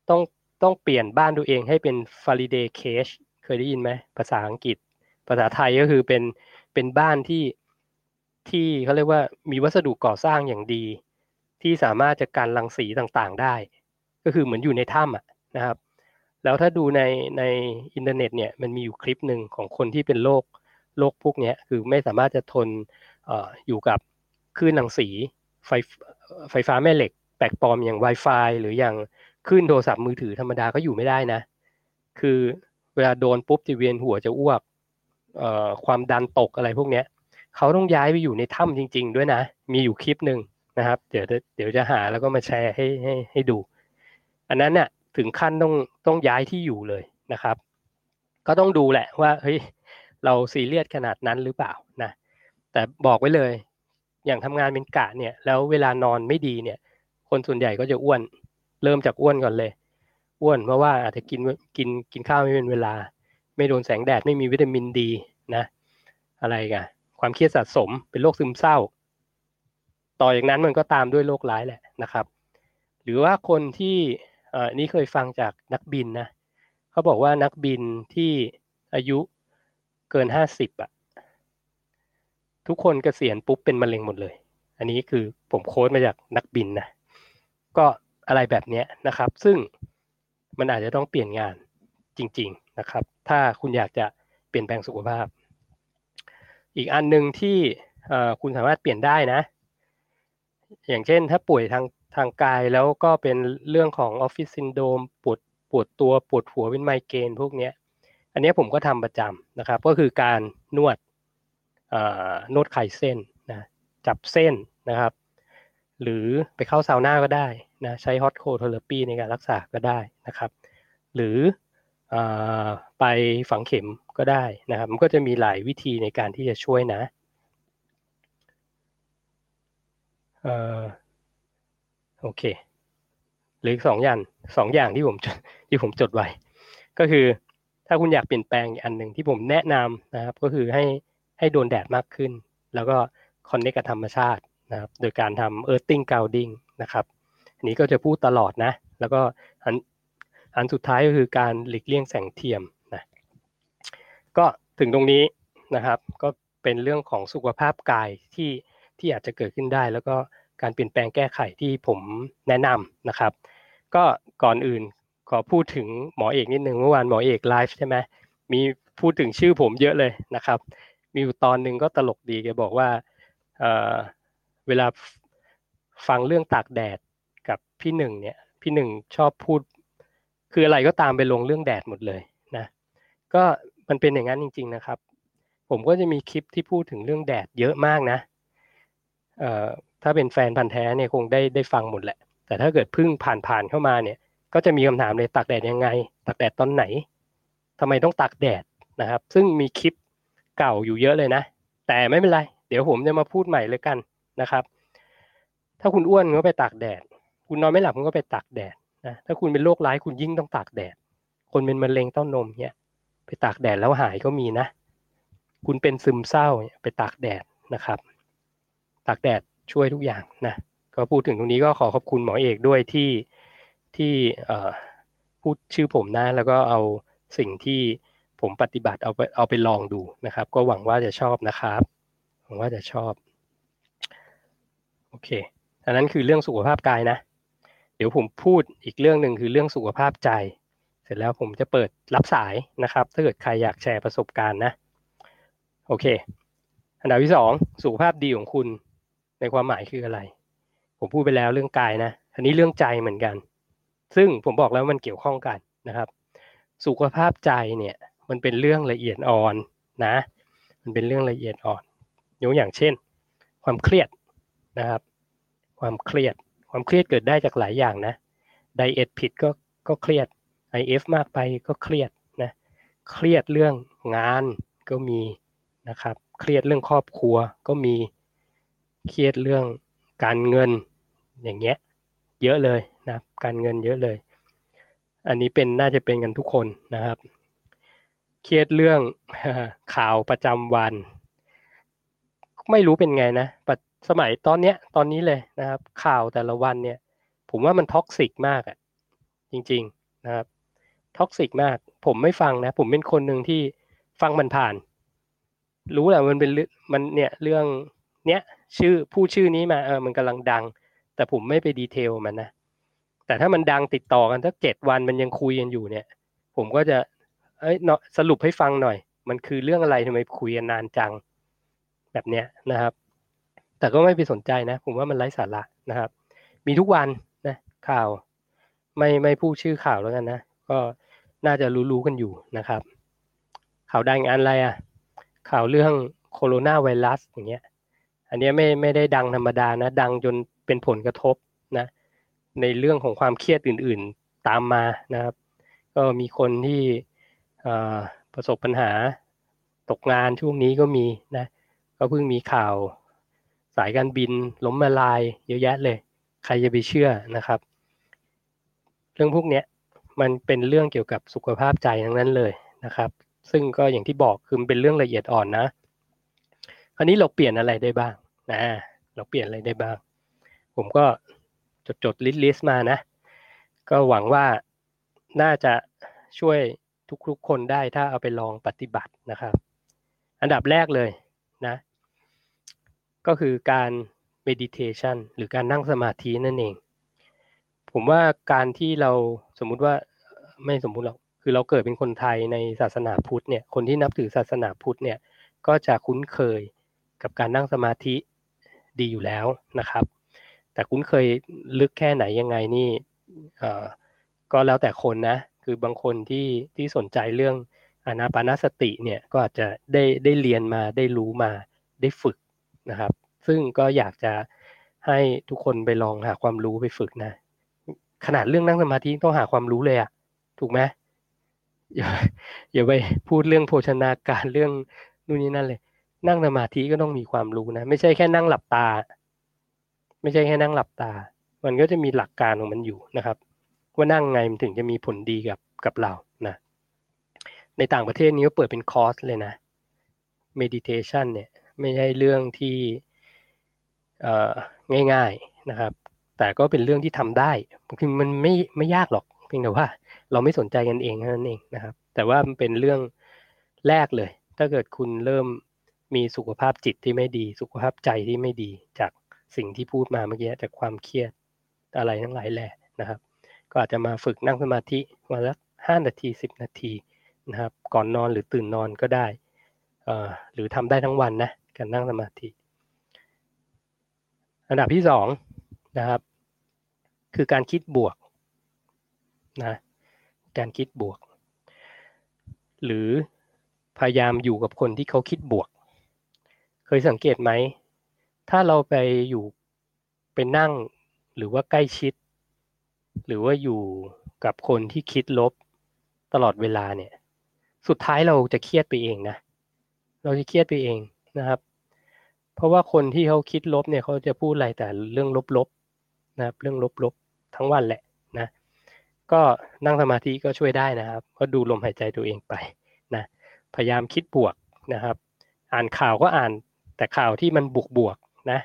ต้องต้องเปลี่ยนบ้านตัวเองให้เป็น Faraday cage เคยได้ยินไหมภาษาอังกฤษ ภาษาไทยก็คือเป็นเป็นบ้านที่ที่เขาเรียกว่ามีวัสดุก่อสร้างอย่างดี ที่สามารถจะกันรังสีต่างๆได้ ก็คือเหมือนอยู่ในถ้ำนะครับ แล้วถ้าดูในในอินเทอร์เน็ตเนี่ยมันมีอยู่คลิปหนึ่งของคนที่เป็นโรคโรคพวกนี้คือไม่สามารถจะทนอยู่กับคลื่นรังสีไฟไฟฟ้าแม่เหล็กแปลกปลอมอย่าง Wi-Fi หรืออย่าง คลื่นโทรศัพท์มือถือธรรมดาก็อยู่ไม่ได้นะ คือเวลาโดนปุ๊บจะเวียนหัวจะอ้วกความดันตกอะไรพวกนี้เขาต้องย้ายไปอยู่ในถ้ำจริง ๆ ด้วยนะ มีอยู่คลิปหนึ่งนะครับ เดี๋ยวเดี๋ยวจะหาแล้วก็มาแชร์ให้ให้ให้ดู อันนั้นเนี่ยถึงขั้นต้องต้องย้ายที่อยู่เลยนะครับ ก็ต้องดูแหละว่าเฮ้ยเราซีเรียสขนาดนั้นหรือเปล่านะแต่บอกไว้เลย อย่างทำงานเป็นกะเนี่ย แล้วเวลานอนไม่ดีเนี่ย คนส่วนใหญ่ก็จะอ้วน เริ่มจากอ้วนก่อนเลย อ้วนเพราะว่าอาจจะกินกินกินข้าวไม่เป็นเวลา ไม่โดนแสงแดดไม่มีวิตามินดีนะ อะไรกันความเครียดสะสมเป็นโรคซึมเศร้า ต่อจากนั้นมันก็ตามด้วยโรคร้ายแหละนะครับ หรือว่าคนที่อ่อนี่เคยฟังจากนักบินนะเขาบอกว่านักบินที่อายุเกินห้าสิบอะทุกคนเกษียณปุ๊บเป็นมะเร็งหมดเลย อันนี้คือผมโค้ดมาจากนักบินนะ ก็ อะไรแบบนี้นะครับ ซึ่งมันอาจจะต้องเปลี่ยนงานจริง ๆนะครับ ถ้าคุณอยากจะเปลี่ยนแปลงสุขภาพ อีกอันหนึ่งที่คุณสามารถเปลี่ยนได้นะ อย่างเช่นถ้าป่วยทางทางกายแล้วก็เป็นเรื่องของออฟฟิศซินโดมปวดปวดตัวปวดหัวเป็นไมเกรนพวกนี้อันนี้ผมก็ทำประจำนะครับ ก็คือการนวดนวดไขเส้นนะจับเส้นนะครับ หรือไปเข้าซาวน่าก็ได้ นะใช้ hot cold therapy ในการรักษาก็ได้นะครับ หรือไปฝังเข็มก็ได้นะครับ มันก็จะมีหลายวิธีในการที่จะช่วยนะโอเค หรือสองอย่างสองอย่างที่ผมที่ผมจดไว้ ก็คือถ้าคุณอยากเปลี่ยนแปลงอีกอันหนึ่งที่ผมแนะนำนะครับ ก็คือให้ให้โดนแดดมากขึ้น แล้วก็คอนเนคกับธรรมชาตินะครับ โดยการทำ earthing grounding นะครับ นนี้ก็จะพูดตลอดนะ แล้วก็อันอันสุดท้ายก็คือการหลีกเลี่ยงแสงเทียมนะก็ถึงตรงนี้นะครับก็เป็นเรื่องของสุขภาพกายที่ที่อาจจะเกิดขึ้นได้ แล้วก็การเปลี่ยนแปลงแก้ไขที่ผมแนะนำนะครับ ก็ก่อนอื่นขอพูดถึงหมอเอกนิดนึงเมื่อวานหมอเอกไลฟ์ใช่ไหมมีพูดถึงชื่อผมเยอะเลยนะครับ มีอยู่ตอนหนึ่งก็ตลกดีแกบอกว่าเเวลาฟังเรื่องตากแดด พี่หนึ่งเนี่ย พี่หนึ่งชอบพูด คืออะไรก็ตามไปลงเรื่องแดดหมดเลยนะ ก็มันเป็นอย่างนั้นจริง ๆนะครับ ผมก็จะมีคลิปที่พูดถึงเรื่องแดดเยอะมากนะเอ่อถ้าเป็นแฟนพันธ์แท้เนี่ยคงได้ได้ฟังหมดแหละ แต่ถ้าเกิดพึ่งผ่านผ่านเข้ามาเนี่ย ก็จะมีคำถามเลยตากแดดยังไงตากแดดตอนไหนทำไมต้องตากแดดนะครับ ซึ่งมีคลิปเก่าอยู่เยอะเลยนะ แต่ไม่เป็นไร เดี๋ยวผมจะมาพูดใหม่เลยกันนะครับ ถ้าคุณอ้วนก็ไปตากแดด คุณนอนไม่หลับคุณก็ไปตากแดดนะถ้าคุณเป็นโรคร้ายคุณยิ่งต้องตากแดด คนเป็นมะเร็งเต้านมเนี่ยไปตากแดดแล้วหายก็มีนะ คุณเป็นซึมเศร้าไปตากแดดนะครับ ตากแดดช่วยทุกอย่างนะก็พูดถึงตรงนี้ก็ขอขอบคุณหมอเอกด้วยที่ที่พูดชื่อผมนะแล้วก็เอาสิ่งที่ผมปฏิบัติเอาไปเอาไปลองดูนะครับ ก็หวังว่าจะชอบนะครับหวังว่าจะชอบโอเคอันนั้นคือเรื่องสุขภาพกายนะ เดี๋ยวผมพูดอีกเรื่องหนึ่งคือเรื่องสุขภาพใจ เสร็จแล้วผมจะเปิดรับสายนะครับ ถ้าเกิดใครอยากแชร์ประสบการณ์นะ โอเค อันดับที่สองสุขภาพดีของคุณในความหมายคืออะไร ผมพูดไปแล้วเรื่องกายนะ อันนี้เรื่องใจเหมือนกัน ซึ่งผมบอกแล้วมันเกี่ยวข้องกันนะครับ สุขภาพใจเนี่ย มันเป็นเรื่องละเอียดอ่อนนะ มันเป็นเรื่องละเอียดอ่อนยกอย่างเช่น ความเครียดนะครับ ความเครียด ความเครียดเกิดได้จากหลายอย่างนะไดเอทผิดก็ก็เครียด IF มากไปก็เครียดนะเครียดเรื่องงานก็มีนะครับ เครียดเรื่องครอบครัวก็มีเครียดเรื่องการเงินอย่างเงี้ยเยอะเลยนะการเงินเยอะเลย อันนี้เป็นน่าจะเป็นกันทุกคนนะครับ เครียดเรื่องข่าวประจำวัน ไม่รู้เป็นไงนะ สมัยตอนเนี้ยตอนนี้เลยนะครับ ข่าวแต่ละวันเนี่ย ผมว่ามัน toxic มากอะจริง ๆนะครับ toxic มาก ผมไม่ฟังนะ ผมเป็นคนหนึ่งที่ฟังมันผ่าน รู้แหละมันเป็นมันเนี่ยเรื่องเนี้ยชื่อผู้ชื่อนี้มาเออมันกำลังดัง แต่ผมไม่ไป detail มันนะแต่ถ้ามันดังติดต่อกันสักเจ็ดวันมันยังคุยกันอยู่เนี่ย ผมก็จะเอ้ยเนาะสรุปให้ฟังหน่อย มันคือเรื่องอะไรทำไมคุยกันนานจัง แบบเนี้ยนะครับ แต่ก็ไม่ไปสนใจนะ ผมว่ามันไร้สาระนะครับ มีทุกวันนะข่าว ไม่ไม่พูดชื่อข่าวแล้วกันนะ ก็น่าจะรู้ๆกันอยู่นะครับ ข่าวดังอันอะไรอะ ข่าวเรื่องโคโรนาไวรัสอย่างเงี้ย อันนี้ไม่ไม่ได้ดังธรรมดานะ ดังจนเป็นผลกระทบนะ ในเรื่องของความเครียดอื่น ๆตามมานะครับ ก็มีคนที่ประสบปัญหาตกงานช่วงนี้ก็มีนะ ก็เพิ่งมีข่าว สายการบินล้มละลายเยอะแยะเลย ใครจะไปเชื่อนะครับ เรื่องพวกนี้มันเป็นเรื่องเกี่ยวกับสุขภาพใจทั้งนั้นเลยนะครับ ซึ่งก็อย่างที่บอกคือเป็นเรื่องละเอียดอ่อนนะ คราวนี้เราเปลี่ยนอะไรได้บ้างนะเราเปลี่ยนอะไรได้บ้าง ผมก็จดจด list list มานะ ก็หวังว่าน่าจะช่วยทุกๆคนได้ถ้าเอาไปลองปฏิบัตินะครับ อันดับแรกเลยนะ ก็คือการ meditation หรือการนั่งสมาธินั่นเอง ผมว่าการที่เราสมมุติว่าไม่สมมุติหรอกคือเราเกิดเป็นคนไทยในศาสนาพุทธเนี่ยคนที่นับถือศาสนาพุทธเนี่ยก็จะคุ้นเคยกับการนั่งสมาธิดีอยู่แล้วนะครับ แต่คุ้นเคยลึกแค่ไหนยังไงนี่ก็แล้วแต่คนนะคือบางคนที่ที่สนใจเรื่องอนาปานสติเนี่ยก็อาจจะได้ได้เรียนมาได้รู้มาได้ฝึก นะครับ ซึ่งก็อยากจะให้ทุกคนไปลองหาความรู้ไปฝึกนะ ขนาดเรื่องนั่งสมาธิต้องหาความรู้เลยอะถูกไหมอย่าอย่าไปพูดเรื่องโภชนาการเรื่องนู่นนี่นั่นเลย นั่งสมาธิก็ต้องมีความรู้นะ ไม่ใช่แค่นั่งหลับตา ไม่ใช่แค่นั่งหลับตา มันก็จะมีหลักการของมันอยู่นะครับ ว่านั่งไงมันถึงจะมีผลดีกับกับเรานะในต่างประเทศนี้ก็เปิดเป็นคอร์สเลยนะ meditation เนี่ย ไม่ใช่เรื่องที่ง่ายๆนะครับ แต่ก็เป็นเรื่องที่ทำได้คือมันไม่ไม่ยากหรอก เพียงแต่ว่า เราไม่สนใจกันเองเท่านั่นเองนะครับ แต่ว่ามันเป็นเรื่องแรกเลย ถ้าเกิดคุณเริ่มมีสุขภาพจิตที่ไม่ดี สุขภาพใจที่ไม่ดีจากสิ่งที่พูดมาเมื่อกี้จากความเครียดอะไรทั้งหลายแหละนะครับ ก็อาจจะมาฝึกนั่งสมาธิวันละห้านาทีสิบนาทีนะครับ ก่อนนอนหรือตื่นนอนก็ได้หรือทำได้ทั้งวันนะ การนั่งสมาธิ อันดับที่สองนะครับ คือการคิดบวกนะการคิดบวก หรือพยายามอยู่กับคนที่เขาคิดบวก เคยสังเกตไหม ถ้าเราไปอยู่ไปนั่งหรือว่าใกล้ชิด หรือว่าอยู่กับคนที่คิดลบตลอดเวลาเนี่ย สุดท้ายเราจะเครียดไปเองนะ เราจะเครียดไปเองนะครับ เพราะว่าคนที่เขาคิดลบเนี่ยเขาจะพูดอะไรแต่เรื่องลบๆนะครับ เรื่องลบๆทั้งวันแหละนะ ก็นั่งสมาธิก็ช่วยได้นะครับ ก็ดูลมหายใจตัวเองไปนะ พยายามคิดบวกนะครับ อ่านข่าวก็อ่านแต่ข่าวที่มันบวกบวกนะ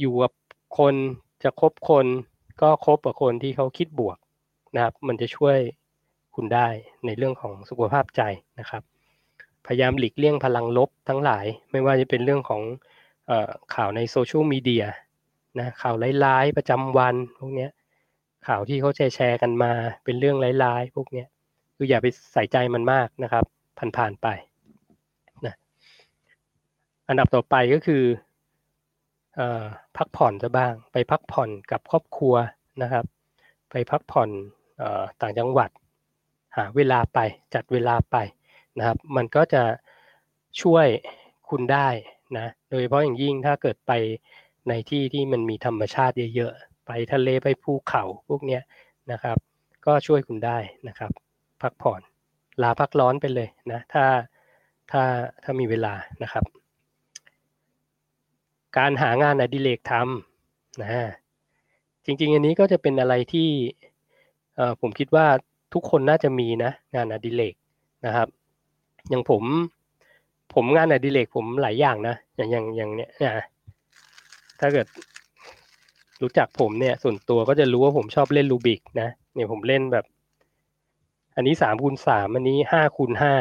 อยู่กับคนจะคบคนก็คบกับคนที่เขาคิดบวกนะครับ มันจะช่วยคุณได้ในเรื่องของสุขภาพใจนะครับ พยายามหลีกเลี่ยงพลังลบทั้งหลาย ไม่ว่าจะเป็นเรื่องของอข่าวในโซเชียลมีเดียนะข่าวร้ายๆประจำวันพวกนี้ข่าวที่เขาแชร์แชร์กันมาเป็นเรื่องร้ายๆพวกเนี้ยคืออย่าไปใส่ใจมันมากนะครับ ผ่านๆไปนะอันดับต่อไปก็คืออพักผ่อนซะบ้าง ไปพักผ่อนกับครอบครัวนะครับ ไปพักผ่อนต่างจังหวัด หาเวลาไปจัดเวลาไป นะครับ มันก็จะช่วยคุณได้นะโดยเฉพาะอย่างยิ่งถ้าเกิดไปในที่ที่มันมีธรรมชาติเยอะๆไปทะเลไปภูเขาพวกเนี้ยนะครับ ก็ช่วยคุณได้นะครับ พักผ่อนลาพักร้อนไปเลยนะถ้าถ้าถ้ามีเวลานะครับ การหางานอดิเรกทำนะจริงๆ อันนี้ก็จะเป็นอะไรที่ผมคิดว่าทุกคนน่าจะมีนะงานอดิเรกนะครับ อย่างผม ผมงานอดิเรกผมหลายอย่างนะอย่างอย่างอย่างเนี้ยนะถ้าเกิดรู้จักผมเนี่ย ส่วนตัวก็จะรู้ว่าผมชอบเล่นรูบิกนะเนี่ยผมเล่นแบบ อันนี้สามคูณสามอันนี้ห้าคูณห้า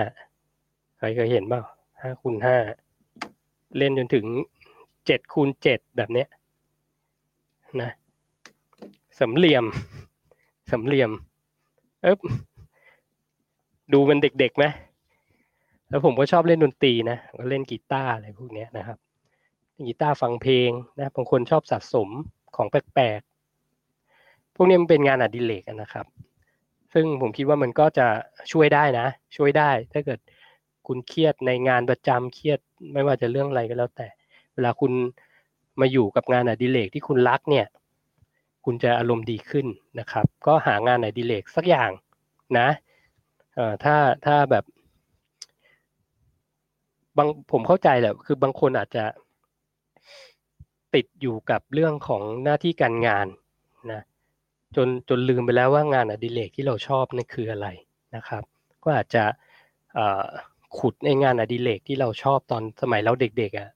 ใครเคยเห็นบ้างห้าคูณห้าเล่นจนถึงเจ็ดคูณเจ็ดแบบเนี้ยนะสำเหลี่ยมสำเหลี่ยม เอ๊บดูมันเด็กๆไหม แล้วผมก็ชอบเล่นดนตรีนะก็เล่นกีตาร์อะไรพวกนี้นะครับกีตาร์ฟังเพลงนะบางคนชอบสะสมของแปลกๆพวกนี้มันเป็นงานอดิเรกนะครับ ซึ่งผมคิดว่ามันก็จะช่วยได้นะ ช่วยได้ ถ้าเกิดคุณเครียดในงานประจำเครียดไม่ว่าจะเรื่องอะไรก็แล้วแต่ เวลาคุณมาอยู่กับงานอดิเรกที่คุณรักเนี่ย คุณจะอารมณ์ดีขึ้นนะครับ ก็หางานอดิเรกสักอย่างนะเอ่อถ้าถ้าแบบ บางผมเข้าใจแหละคือบางคนอาจจะติดอยู่กับเรื่องของหน้าที่การงานนะจนจนลืมไปแล้วว่างานอดิเรกที่เราชอบนั่นคืออะไรนะครับ ก็อาจจะขุดในงานอดิเรกที่เราชอบตอนสมัยเราเด็กๆอะ่ะ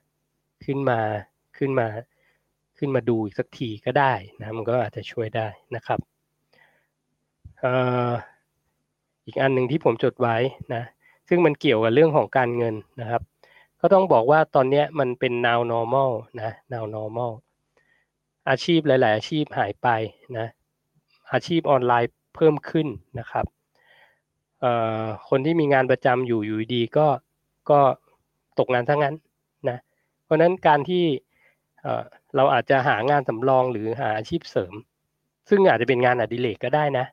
ขึ้นมาขึ้นมาขึ้นมาดูอีกสักทีก็ได้นะมันก็อาจจะช่วยได้นะครับอีกอันหนึ่งที่ผมจดไว้นะซึ่งมันเกี่ยวกับเรื่องของการเงินนะครับ ก็ต้องบอกว่าตอนนี้มันเป็น now normal นะ now normal อาชีพหลาย ๆ อาชีพหายไปนะอาชีพออนไลน์เพิ่มขึ้นนะครับคนที่มีงานประจำอยู่อยู่ดีก็ก็ตกงานทั้งนั้นนะเพราะนั้นการที่เราอาจจะหางานสำรองหรือหาอาชีพเสริม ซึ่งอาจจะเป็นงานอดิเรกก็ได้นะ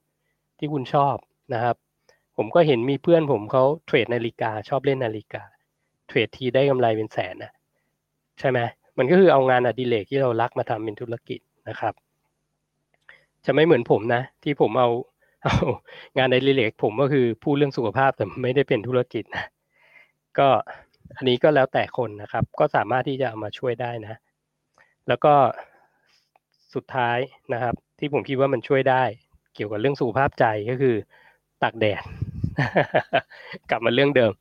ที่คุณชอบนะครับ ผมก็เห็นมีเพื่อนผมเขาเทรดนาฬิกาชอบเล่นนาฬิกา เทรดทีได้กำไรเป็นแสนนะใช่ไหมมันก็คือเอางานอดิเรกที่เรารักมาทำเป็นธุรกิจนะครับ จะไม่เหมือนผมนะ ที่ผมเอาเอางานอดิเรกผมก็คือพูดเรื่องสุขภาพแต่ไม่ได้เป็นธุรกิจนะก็อันนี้ก็แล้วแต่คนนะครับ ก็สามารถที่จะเอามาช่วยได้นะ แล้วก็สุดท้ายนะครับ ที่ผมคิดว่ามันช่วยได้ เกี่ยวกับเรื่องสุขภาพใจก็คือตากแดด กลับมาเรื่องเดิม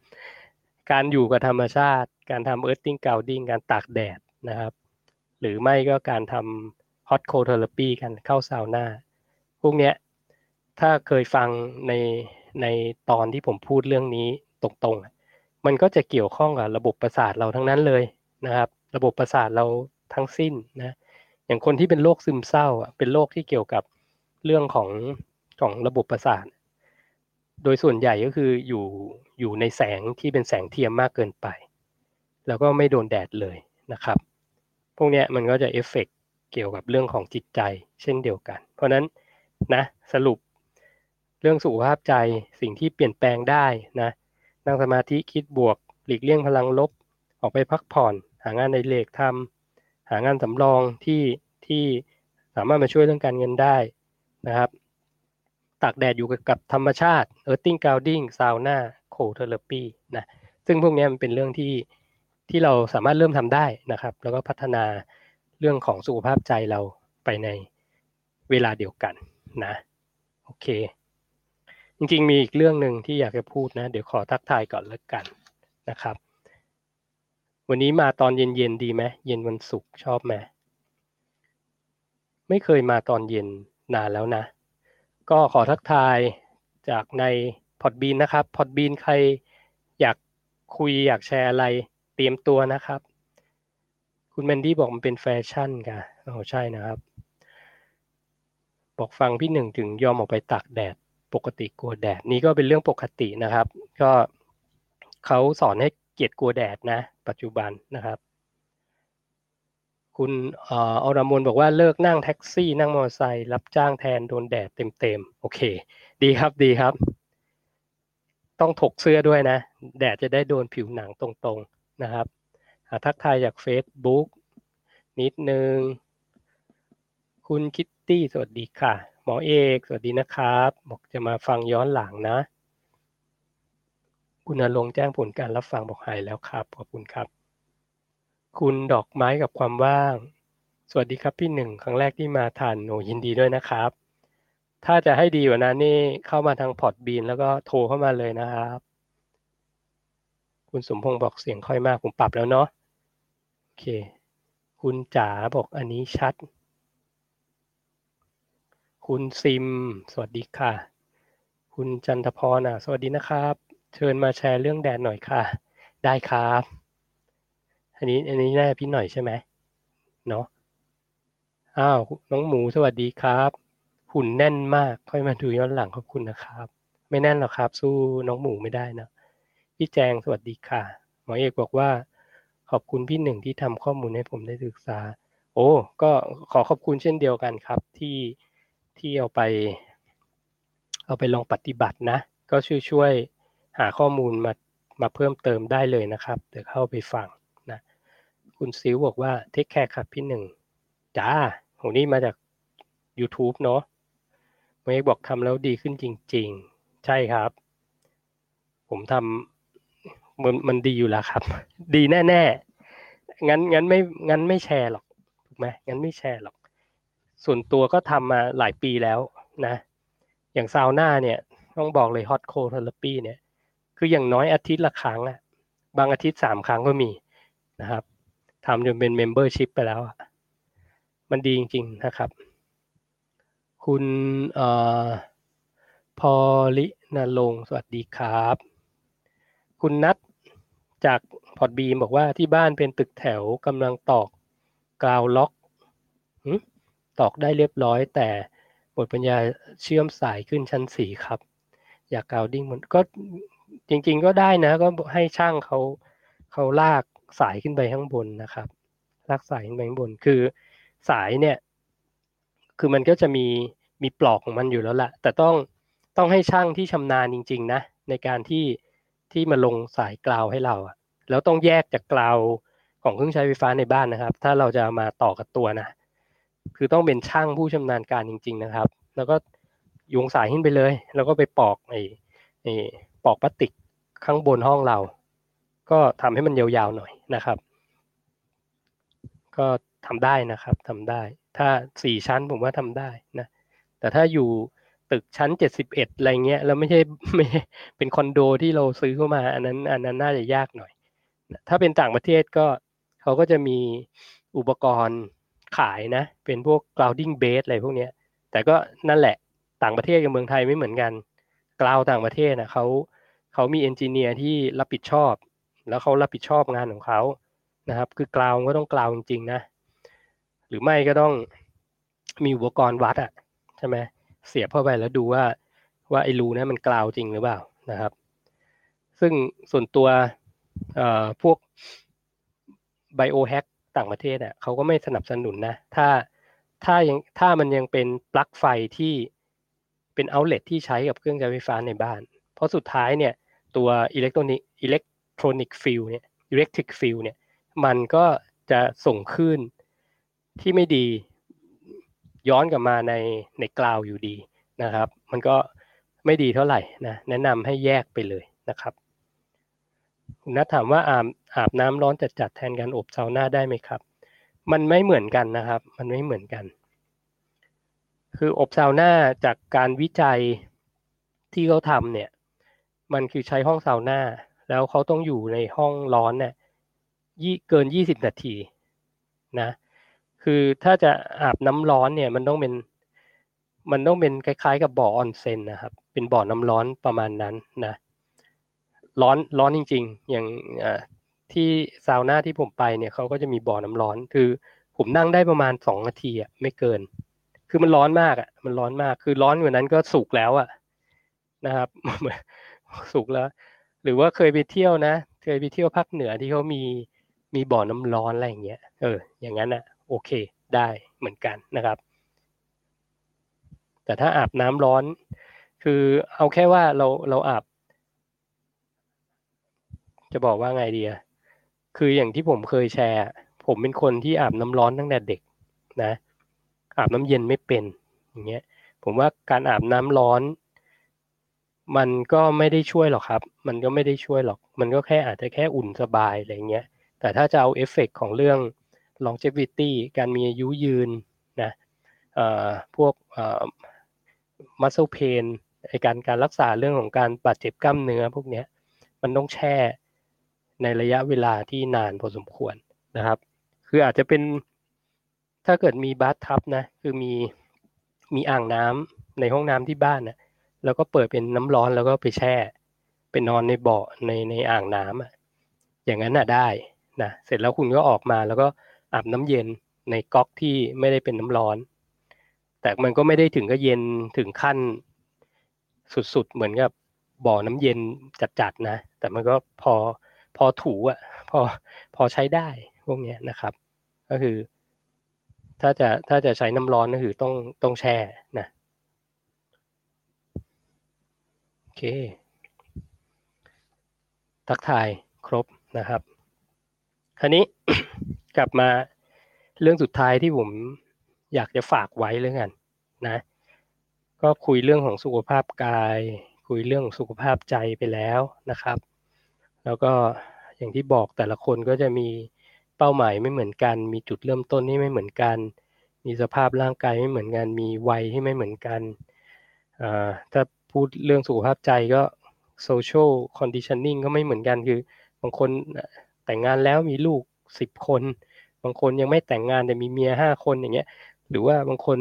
การอยู่กับธรรมชาติ การทำ earthing grounding การตากแดดนะครับ หรือไม่ก็การทำ hot cold therapy กันเข้าซาวน่าพวกเนี้ยถ้าเคยฟังในในตอนที่ผมพูดเรื่องนี้ตรงๆ มันก็จะเกี่ยวข้องกับระบบประสาทเราทั้งนั้นเลยนะครับ ระบบประสาทเราทั้งสิ้นนะอย่างคนที่เป็นโรคซึมเศร้าเป็นโรคที่เกี่ยวกับเรื่องของของระบบประสาท โดยส่วนใหญ่ก็คืออยู่อยู่ในแสงที่เป็นแสงเทียมมากเกินไป แล้วก็ไม่โดนแดดเลยนะครับ พวกนี้มันก็จะเอฟเฟกเกี่ยวกับเรื่องของจิตใจเช่นเดียวกัน เพราะนั้นนะสรุปเรื่องสุขภาพใจสิ่งที่เปลี่ยนแปลงได้นะนั่งสมาธิคิดบวก หลีกเลี่ยงพลังลบ ออกไปพักผ่อน หางานอดิเรกทำหางานสำรองที่ที่สามารถมาช่วยเรื่องการเงินได้นะครับ ตากแดดอยู่กับธรรมชาติ earthing grounding ซาวน่า cold therapy นะซึ่งพวกนี้มันเป็นเรื่องที่ที่เราสามารถเริ่มทำได้นะครับ แล้วก็พัฒนาเรื่องของสุขภาพใจเราไปในเวลาเดียวกันนะโอเค จริงๆมีอีกเรื่องหนึ่งที่อยากจะพูดนะ เดี๋ยวขอทักทายก่อนแล้วกันนะครับ วันนี้มาตอนเย็นๆดีไหมเย็นวันศุกร์ชอบไหมไม่เคยมาตอนเย็นนานแล้วนะ ก็ขอทักทายจากใน Podbean นะครับ Podbean ใครอยากคุยอยากแชร์อะไรเตรียมตัวนะครับ คุณแมนดี้บอกมันเป็นแฟชั่นค่ะโอ้ใช่นะครับ บอกฟังพี่หนึ่งถึงยอมออกไปตากแดดปกติกลัวแดดนี่ก็เป็นเรื่องปกตินะครับ ก็เขาสอนให้เกียรติกลัวแดดนะ ปัจจุบันนะครับ คุณออรมนบอกว่าเลิกนั่งแท็กซี่ นั่งมอเตอร์ไซค์รับจ้างแทนโดนแดดเต็มๆโอเค ดีครับดีครับ ต้องถกเสื้อด้วยนะ แดดจะได้โดนผิวหนังตรงๆนะครับทักทายจาก Facebook นิดนึง คุณคิตตี้สวัสดีค่ะ หมอเอกสวัสดีนะครับ บอกจะมาฟังย้อนหลังนะ คุณอลงแจ้งผลการรับฟังบอกหายแล้วครับ ขอบคุณครับ คุณดอกไม้กับความว่าง สวัสดีครับพี่หนึ่งครั้งแรกที่มาทานโนยินดีด้วยนะครับ ถ้าจะให้ดีกว่านั้นนี่เข้ามาทางพอร์ตบีนแล้วก็โทรเข้ามาเลยนะครับ คุณสมพงศ์บอกเสียงค่อยมากผมปรับแล้วเนาะโอเค คุณจ๋าบอกอันนี้ชัด คุณซิม สวัสดีค่ะ คุณจันทพรอะ สวัสดีนะครับ เชิญมาแชร์เรื่องแดนหน่อยค่ะ ได้ครับ อันนี้อันนี้แน่พี่หน่อยใช่ไหมเนาะอ้าวน้องหมูสวัสดีครับ หุ่นแน่นมากค่อยมาดูย้อนหลังขอบคุณนะครับ ไม่แน่นหรอกครับ สู้น้องหมูไม่ได้นะพี่แจงสวัสดีค่ะ หมอเอกบอกว่า ขอบคุณพี่หนึ่งที่ทำข้อมูลให้ผมได้ศึกษา โอ้ก็ขอขอบคุณเช่นเดียวกันครับที่ที่เอาไป เอาไปลองปฏิบัตินะ ก็ช่วยช่วยหาข้อมูลมามาเพิ่มเติมได้เลยนะครับ เดี๋ยวเข้าไปฟัง คุณซิวบอกว่าเทคแคร์ครับพี่หนึ่งจ้าโหนี่มาจาก YouTube เนาะเมย์บอกทำแล้วดีขึ้นจริง ๆ ใช่ครับ ผมทำมันมันดีอยู่แล้วครับ ดีแน่ๆ งั้นงั้นไม่งั้นไม่แชร์หรอกถูกไหมงั้นไม่แชร์หรอก ส่วนตัวก็ทำมาหลายปีแล้วนะ อย่างซาวน่าเนี่ยต้องบอกเลย hot cold therapy เนี่ย คืออย่างน้อยอาทิตย์ละครั้งอะบางอาทิตย์สามครั้งก็มีนะครับ ทำจนเป็น membership ไปแล้วมันดีจริง ๆ นะครับ คุณออพอลินาลงสวัสดีครับ คุณนัทจาก Podbean บอกว่าที่บ้านเป็นตึกแถวกำลังตอกกราวล็อกตอกได้เรียบร้อย แต่หมดปัญญาเชื่อมสายขึ้นชั้นสี่ครับ อยาก grounding มันก็จริง ๆ ก็ได้นะ ก็ให้ช่างเขาเขาลาก สายขึ้นไปข้างบนนะครับ ลากสายขึ้นไปข้างบน คือสายเนี่ย คือมันก็จะมีมีปลอกของมันอยู่แล้วแหละแต่ต้องต้องให้ช่างที่ชำนาญจริง ๆ นะ ในการที่ที่มาลงสายกราวให้เราอะแล้วต้องแยกจากกราวของเครื่องใช้ไฟฟ้าในบ้านนะครับ ถ้าเราจะมาต่อกับตัวนะ คือต้องเป็นช่างผู้ชำนาญการจริง ๆ นะครับ แล้วก็โยงสายขึ้นไปเลย แล้วก็ไปปอกไอ้ไอ้ปอกพลาสติกข้างบนห้องเรา ก็ทำให้มันยาวๆหน่อยนะครับ ก็ทำได้นะครับทำได้ ถ้าสี่ชั้นผมว่าทำได้นะ แต่ถ้าอยู่ตึกชั้นเจ็ดสิบเอ็ดอะไรเงี้ยแล้วไม่ใช่ไม่เป็นคอนโดที่เราซื้อเข้ามา อันนั้นอันนั้นน่าจะยากหน่อย ถ้าเป็นต่างประเทศก็เขาก็จะมีอุปกรณ์ขายนะ เป็นพวก grounding base อะไรพวกนี้แต่ก็นั่นแหละต่างประเทศกับเมืองไทยไม่เหมือนกันกราวต่างประเทศนะเขาเขามีเอนจิเนียร์ที่รับผิดชอบ แล้วเขารับผิดชอบงานของเขานะครับ คือกราวก็ต้องกราวจริงๆนะ หรือไม่ก็ต้องมีอุปกรณ์วัดอะใช่ไหมเสียบเข้าไปแล้วดูว่าว่าไอ้รูนั้นมันกราวจริงหรือเปล่านะครับ ซึ่งส่วนตัวพวกไบโอแฮกต่างประเทศอะเขาก็ไม่สนับสนุนนะ ถ้าถ้ายังถ้ามันยังเป็นปลั๊กไฟที่เป็น outlet ที่ใช้กับเครื่องใช้ไฟฟ้าในบ้าน เพราะสุดท้ายเนี่ยตัว electronic electronic field เนี่ย electric field เนี่ย มันก็จะส่งคลื่นที่ไม่ดีย้อนกลับมาในใน ground อยู่ดีนะครับ มันก็ไม่ดีเท่าไหร่นะแนะนำให้แยกไปเลยนะครับคุณนัทถามว่าอาบอาบน้ำร้อนจัดจัดแทนการอบซาวน่าได้ไหมครับ มันไม่เหมือนกันนะครับ มันไม่เหมือนกัน คืออบซาวน่าจากการวิจัยที่เขาทำเนี่ย มันคือใช้ห้องซาวน่า แล้วเขาต้องอยู่ในห้องร้อนเนี่ยยี่เกินยี่สิบนาทีนะคือถ้าจะอาบน้ำร้อนเนี่ยมันต้องเป็นมันต้องเป็นคล้าย ๆ กับบ่อออนเซ็นนะครับ เป็นบ่อน้ำร้อนประมาณนั้นนะร้อนร้อนจริง ๆ อย่างที่ซาวน่าที่ผมไปเนี่ยเขาก็จะมีบ่อน้ำร้อน คือผมนั่งได้ประมาณสองนาทีอะไม่เกิน คือมันร้อนมากอะมันร้อนมาก คือร้อนกว่านั้นก็สุกแล้วอะนะครับสุกแล้ว หรือว่าเคยไปเที่ยวนะ เคยไปเที่ยวภาคเหนือที่เขามีมีบ่อน้ำร้อนอะไรอย่างเงี้ย เออ อย่างนั้นอะ โอเค ได้เหมือนกันนะครับ แต่ถ้าอาบน้ำร้อน คือเอาแค่ว่าเราเราอาบ จะบอกว่าไงดีอะคืออย่างที่ผมเคยแชร์ ผมเป็นคนที่อาบน้ำร้อนตั้งแต่เด็กนะ อาบน้ำเย็นไม่เป็น อย่างเงี้ย ผมว่าการอาบน้ำร้อน มันก็ไม่ได้ช่วยหรอกครับ มันก็ไม่ได้ช่วยหรอก มันก็แค่อาจจะแค่อุ่นสบายอะไรเงี้ย แต่ถ้าจะเอาเอฟเฟกของเรื่อง longevity การมีอายุยืนนะพวก muscle pain ในการการรักษาเรื่องของการบาดเจ็บกล้ามเนื้อพวกนี้มันต้องแช่ในระยะเวลาที่นานพอสมควรนะครับ คืออาจจะเป็นถ้าเกิดมีบาร์ทับนะ คือมีมีอ่างน้ำในห้องน้ำที่บ้านนะ แล้วก็เปิดเป็นน้ำร้อนแล้วก็ไปแช่เป็นนอนในเบาะในในอ่างน้ำอะอย่างนั้นน่ะได้นะเสร็จแล้วคุณก็ออกมาแล้วก็อาบน้ำเย็นในก๊อกที่ไม่ได้เป็นน้ำร้อน แต่มันก็ไม่ได้ถึงก็เย็นถึงขั้นสุดๆเหมือนกับบ่อน้ำเย็นจัดๆนะ แต่มันก็พอพอถูอะพอพอใช้ได้พวกนี้นะครับ ก็คือ ถ้าจะถ้าจะใช้น้ำร้อนก็คือต้องต้องแช่นะ โอ เค ทักทายครบนะครับ คราวนี้กลับมาเรื่องสุดท้ายที่ผมอยากจะฝากไว้เรื่องกันนะ ก็คุยเรื่องของสุขภาพกาย คุยเรื่องสุขภาพใจไปแล้วนะครับ แล้วก็อย่างที่บอกแต่ละคนก็จะมีเป้าหมายไม่เหมือนกัน มีจุดเริ่มต้นที่ไม่เหมือนกัน มีสภาพร่างกายไม่เหมือนกัน มีวัยที่ไม่เหมือนกันถ้า พูดเรื่องสุขภาพใจก็ social conditioning ก็ไม่เหมือนกันคือบางคนแต่งงานแล้วมีลูกสิบคน บางคนยังไม่แต่งงานแต่มีเมียห้าคนอย่างเงี้ย หรือว่าบางคน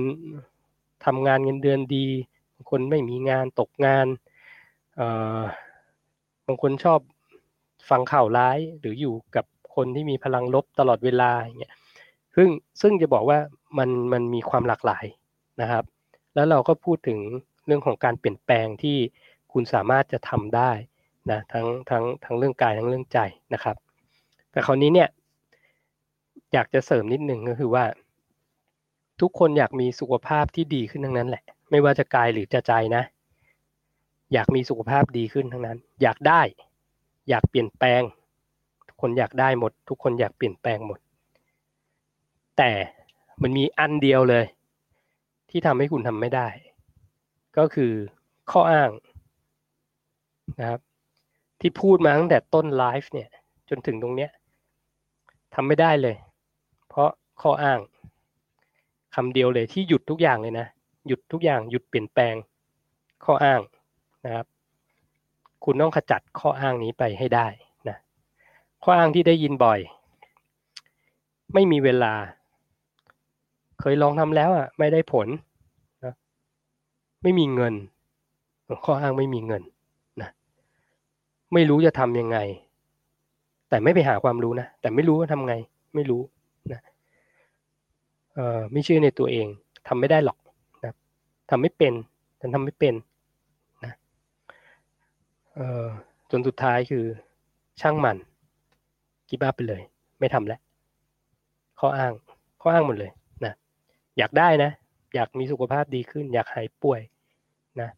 ทำงานเงินเดือนดี บางคนไม่มีงานตกงานเอ่อบางคนชอบฟังข่าวร้ายหรืออยู่กับคนที่มีพลังลบตลอดเวลาอย่างเงี้ยซึ่งซึ่งจะบอกว่ามันมันมีความหลากหลายนะครับ แล้วเราก็พูดถึง เรื่องของการเปลี่ยนแปลงที่คุณสามารถจะทำได้นะทั้งทั้งทั้งเรื่องกายทั้งเรื่องใจนะครับ แต่คราวนี้เนี่ยอยากจะเสริมนิดนึงก็คือว่า ทุกคนอยากมีสุขภาพที่ดีขึ้นทั้งนั้นแหละ ไม่ว่าจะกายหรือจะใจนะ อยากมีสุขภาพดีขึ้นทั้งนั้น อยากได้ อยากเปลี่ยนแปลง ทุกคนอยากได้หมด ทุกคนอยากเปลี่ยนแปลงหมด แต่มันมีอันเดียวเลย ที่ทำให้คุณทำไม่ได้ ก็คือข้ออ้างนะครับ ที่พูดมาตั้งแต่ต้นไลฟ์เนี่ย จนถึงตรงเนี้ยทำไม่ได้เลย เพราะข้ออ้างคำเดียวเลยที่หยุดทุกอย่างเลยนะ หยุดทุกอย่างหยุดเปลี่ยนแปลงข้ออ้างนะครับ คุณต้องขจัดข้ออ้างนี้ไปให้ได้นะข้ออ้างที่ได้ยินบ่อย ไม่มีเวลา เคยลองทำแล้วอะ ไม่ได้ผล ไม่มีเงิน ข้ออ้างไม่มีเงินนะไม่รู้จะทำยังไง แต่ไม่ไปหาความรู้นะแต่ไม่รู้ว่าทำไง ไม่รู้นะเอ่อไม่เชื่อในตัวเองทำไม่ได้หรอกนะทำไม่เป็นฉันทำไม่เป็นนะเอ่อจนสุดท้ายคือช่างมันกิบอัพไปเลย ไม่ทำแล้วข้ออ้างข้ออ้างหมดเลยนะอยากได้นะ อยากมีสุขภาพดีขึ้น อยากหายป่วยนะ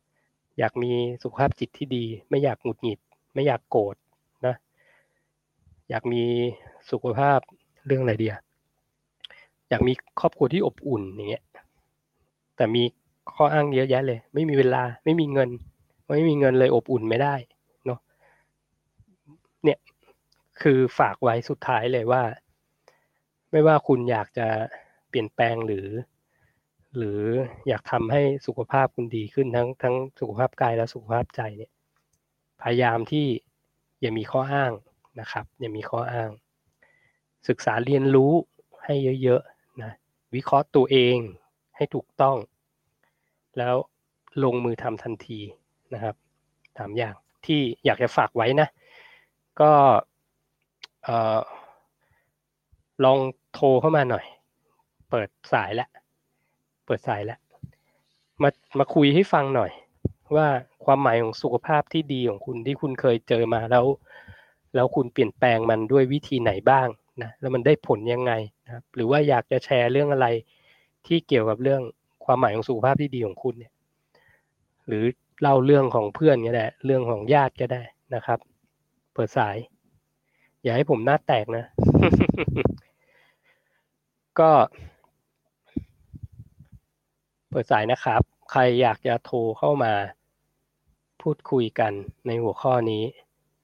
อยากมีสุขภาพจิตที่ดี ไม่อยากหงุดหงิด ไม่อยากโกรธนะอยากมีสุขภาพเรื่องอะไรเดียอยากมีครอบครัวที่อบอุ่นอย่างเงี้ยแต่มีข้ออ้างเยอะแยะเลย ไม่มีเวลาไม่มีเงิน ไม่มีเงินเลยอบอุ่นไม่ได้เนาะเนี่ยคือฝากไว้สุดท้ายเลยว่า ไม่ว่าคุณอยากจะเปลี่ยนแปลงหรือ หรืออยากทำให้สุขภาพคุณดีขึ้นทั้งทั้งสุขภาพกายและสุขภาพใจเนี่ยพยายามที่อย่ามีข้ออ้างนะครับ อย่ามีข้ออ้าง ศึกษาเรียนรู้ให้เยอะๆนะวิเคราะห์ตัวเองให้ถูกต้อง แล้วลงมือทำทันทีนะครับสามอย่างที่อยากจะฝากไว้นะ ก็ลองโทรเข้ามาหน่อย เปิดสายแล้ว เปิดสายแล้วมามาคุยให้ฟังหน่อย ว่าความหมายของสุขภาพที่ดีของคุณที่คุณเคยเจอมาแล้ว แล้วคุณเปลี่ยนแปลงมันด้วยวิธีไหนบ้างนะแล้วมันได้ผลยังไงนะครับ หรือว่าอยากจะแชร์เรื่องอะไรที่เกี่ยวกับเรื่องความหมายของสุขภาพที่ดีของคุณเนี่ย หรือเล่าเรื่องของเพื่อนก็ได้เรื่องของญาติก็ได้นะครับ เปิดสาย อย่าให้ผมหน้าแตกนะ ก็ เปิดสายนะครับ ใครอยากจะโทรเข้ามา พูดคุยกันในหัวข้อนี้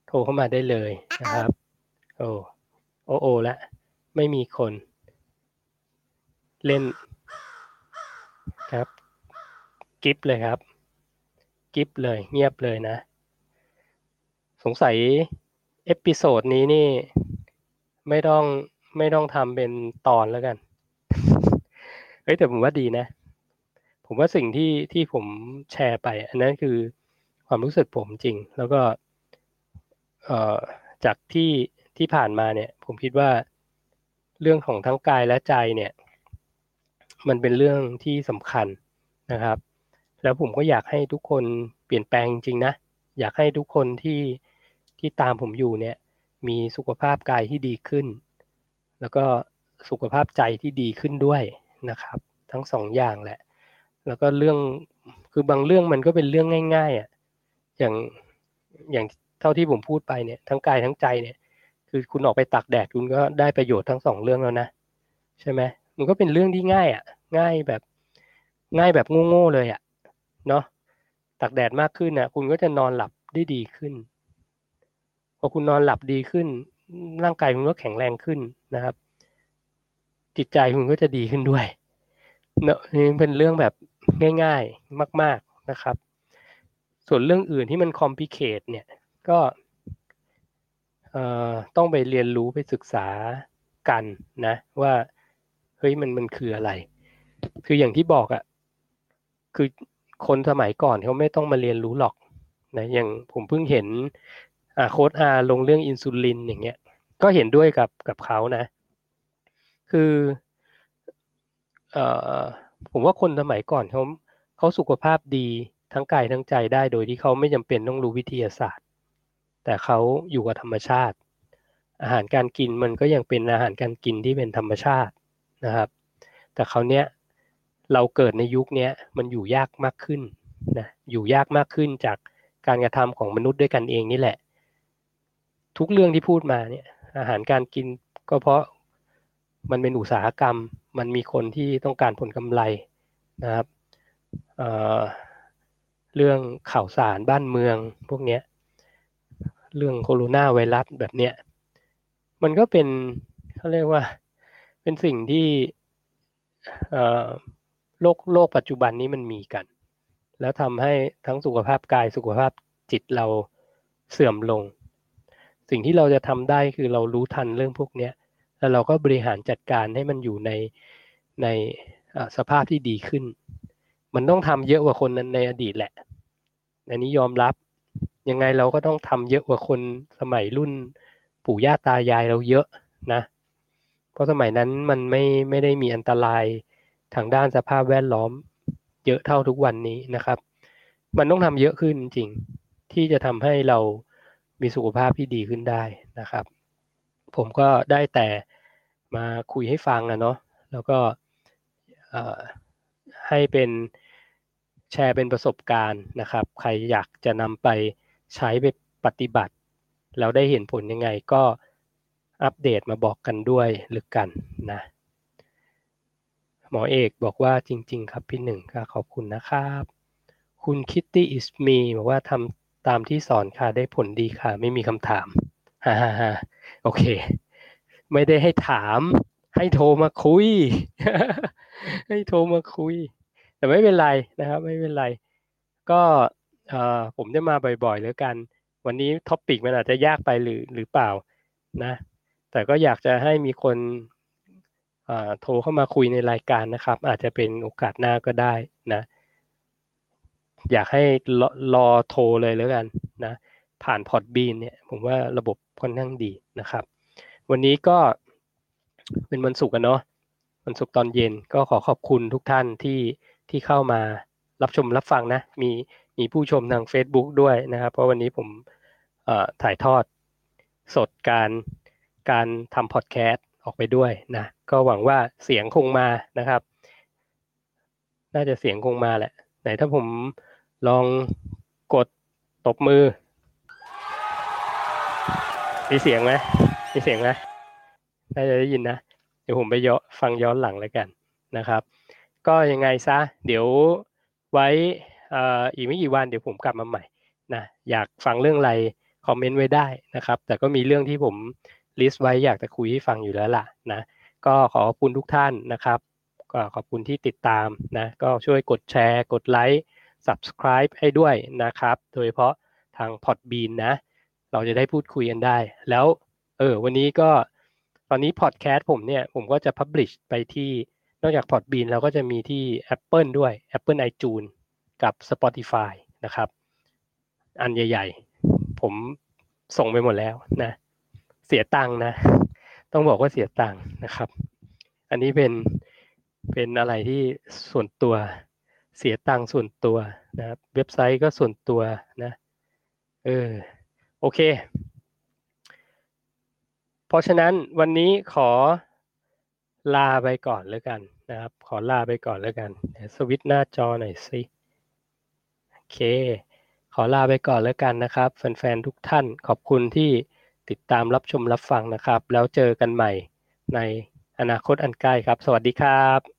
โทรเข้ามาได้เลยนะครับ โอ้โอโอละไม่มีคน เล่นครับ กริบเลยครับ กริบเลย เงียบเลยนะ สงสัย episode นี้นี่ ไม่ต้องไม่ต้องทำเป็นตอนแล้วกัน เฮ้ยแต่ผมว่าดีนะ ผมว่าสิ่งที่ที่ผมแชร์ไป อันนั้นคือความรู้สึกผมจริง แล้วก็เอ่อจากที่ที่ผ่านมาเนี่ย ผมคิดว่าเรื่องของทั้งกายและใจเนี่ย มันเป็นเรื่องที่สำคัญนะครับ แล้วผมก็อยากให้ทุกคนเปลี่ยนแปลงจริงนะ อยากให้ทุกคนที่ที่ตามผมอยู่เนี่ย มีสุขภาพกายที่ดีขึ้น แล้วก็สุขภาพใจที่ดีขึ้นด้วยนะครับ ทั้งสองอย่างแหละ แล้วก็เรื่องคือบางเรื่องมันก็เป็นเรื่องง่าย ๆอะอย่างอย่างเท่าที่ผมพูดไปเนี่ย ทั้งกายทั้งใจเนี่ย คือคุณออกไปตากแดดคุณก็ได้ประโยชน์ทั้งสองเรื่องแล้วนะใช่ไหมมันก็เป็นเรื่องที่ง่าย อะ ง่ายแบบง่ายแบบโง่ๆเลยอะเนาะตากแดดมากขึ้นนะคุณก็จะนอนหลับได้ดีขึ้นพอคุณนอนหลับดีขึ้น ร่างกายคุณก็แข็งแรงขึ้นนะครับ จิตใจคุณก็จะดีขึ้นด้วยเนอะนี่เป็นเรื่องแบบ ง่ายๆมาก ๆนะครับ ส่วนเรื่องอื่นที่มันคอมพิเคตเนี่ยก็ต้องไปเรียนรู้ไปศึกษากันนะว่าเฮ้ยมันมันคืออะไร คืออย่างที่บอกอะ่ะคือคนสมัยก่อนเขาไม่ต้องมาเรียนรู้หรอกนะอย่างผมเพิ่งเห็นโค้ดอาลงเรื่องอินซูลินอย่างเงี้ยก็เห็นด้วยกับกับเขานะ คือเอ่อ ผมว่าคนสมัยก่อนเขาเขาสุขภาพดีทั้งกายทั้งใจได้โดยที่เขาไม่จำเป็นต้องรู้วิทยาศาสตร์ แต่เขาอยู่กับธรรมชาติ อาหารการกินมันก็ยังเป็นอาหารการกินที่เป็นธรรมชาตินะครับ แต่เขาเนี้ยเราเกิดในยุคนี้มันอยู่ยากมากขึ้นนะอยู่ยากมากขึ้นจากการกระทำของมนุษย์ด้วยกันเองนี่แหละ ทุกเรื่องที่พูดมาเนี่ยอาหารการกินก็เพราะมันเป็นอุตสาหกรรม มันมีคนที่ต้องการผลกำไรนะครับเเรื่องข่าวสารบ้านเมืองพวกนี้เรื่องโคโรนาไวรัสแบบเนี้ยมันก็เป็นเขาเรียกว่าเป็นสิ่งที่โลกโลกปัจจุบันนี้มันมีกัน แล้วทำให้ทั้งสุขภาพกายสุขภาพจิตเราเสื่อมลง สิ่งที่เราจะทำได้คือเรารู้ทันเรื่องพวกนี้ แล้วเราก็บริหารจัดการให้มันอยู่ในในสภาพที่ดีขึ้น มันต้องทำเยอะกว่าคนนั้นในอดีตแหละ อันนี้ยอมรับ ยังไงเราก็ต้องทำเยอะกว่าคนสมัยรุ่นปู่ย่าตายายเราเยอะนะ เพราะสมัยนั้นมันไม่ไม่ได้มีอันตรายทางด้านสภาพแวดล้อม เยอะเท่าทุกวันนี้นะครับ มันต้องทำเยอะขึ้นจริงที่จะทำให้เรามีสุขภาพที่ดีขึ้นได้นะครับ ผมก็ได้แต่ มาคุยให้ฟังนะเนาะแล้วก็ให้เป็นแชร์เป็นประสบการณ์นะครับ ใครอยากจะนำไปใช้ไปปฏิบัติ แล้วได้เห็นผลยังไงก็อัปเดตมาบอกกันด้วยหรือกันนะหมอเอกบอกว่าจริง ๆ ครับพี่หนึ่งก็ขอบคุณนะครับ คุณคิตตี้อิสมีบอกว่าทำตามที่สอนค่ะได้ผลดีค่ะ ไม่มีคำถามฮ่าฮ่าโอเค ไม่ได้ให้ถาม ให้โทรมาคุย ให้โทรมาคุย แต่ไม่เป็นไรนะครับ ไม่เป็นไร ก็ผมจะมาบ่อยๆแล้วกัน วันนี้ท็อปิกมันอาจจะยากไปหรือหรือเปล่านะ แต่ก็อยากจะให้มีคนโทรเข้ามาคุยในรายการนะครับ อาจจะเป็นโอกาสหน้าก็ได้นะ อยากให้รอรอโทรเลยแล้วกันนะ ผ่านพอร์ตบีนเนี่ย ผมว่าระบบค่อนข้างดีนะครับ วันนี้ก็เป็นวันศุกร์กันเนาะวันศุกร์ตอนเย็นก็ขอขอบคุณทุกท่านที่ที่เข้ามารับชมรับฟังนะ มีมีผู้ชมทาง Facebook ด้วยนะครับ เพราะวันนี้ผมถ่ายทอดสดการการทำพอดแคสต์ออกไปด้วยนะ ก็หวังว่าเสียงคงมานะครับ น่าจะเสียงคงมาแหละ ไหนถ้าผมลองกดตบมือ มีเสียงไหม มีเสียงไหมน่าจะได้ยินนะ เดี๋ยวผมไปย้อนฟังย้อนหลังแล้วกันนะครับ ก็ยังไงซะ เดี๋ยวไว้อีกไม่กี่วันเดี๋ยวผมกลับมาใหม่นะอยากฟังเรื่องอะไรคอมเมนต์ไว้ได้นะครับ แต่ก็มีเรื่องที่ผมลิสต์ไว้อยากจะคุยให้ฟังอยู่แล้วล่ะนะ ก็ขอขอบคุณทุกท่านนะครับ ก็ขอบคุณที่ติดตามนะ ก็ช่วยกดแชร์ กดไลค์ subscribe ให้ด้วยนะครับ โดยเฉพาะทาง Podbean นะ เราจะได้พูดคุยกันได้ แล้ว เออ วันนี้ก็ตอนนี้พอดแคสต์ผมเนี่ย ผมก็จะ Publish ไปที่นอกจาก Podbean เราก็จะมีที่ Apple ด้วย Apple iTunes กับ Spotify นะครับ อันใหญ่ ๆ ผมส่งไปหมดแล้วนะ เสียตังค์นะ ต้องบอกว่าเสียตังค์นะครับ อันนี้เป็นเป็นอะไรที่ส่วนตัวเสียตังค์ส่วนตัวนะครับ เว็บไซต์ก็ส่วนตัวนะ เออ โอเค ราะฉะนั้นวันนี้ขอลาไปก่อนแล้วกันนะครับ ขอลาไปก่อนแล้วกันสวิตหน้าจอหน่อยสิโอเค ขอลาไปก่อนแล้วกันนะครับ แฟนๆทุกท่านขอบคุณที่ติดตามรับชมรับฟังนะครับ แล้วเจอกันใหม่ในอนาคตอันใกล้ครับ สวัสดีครับ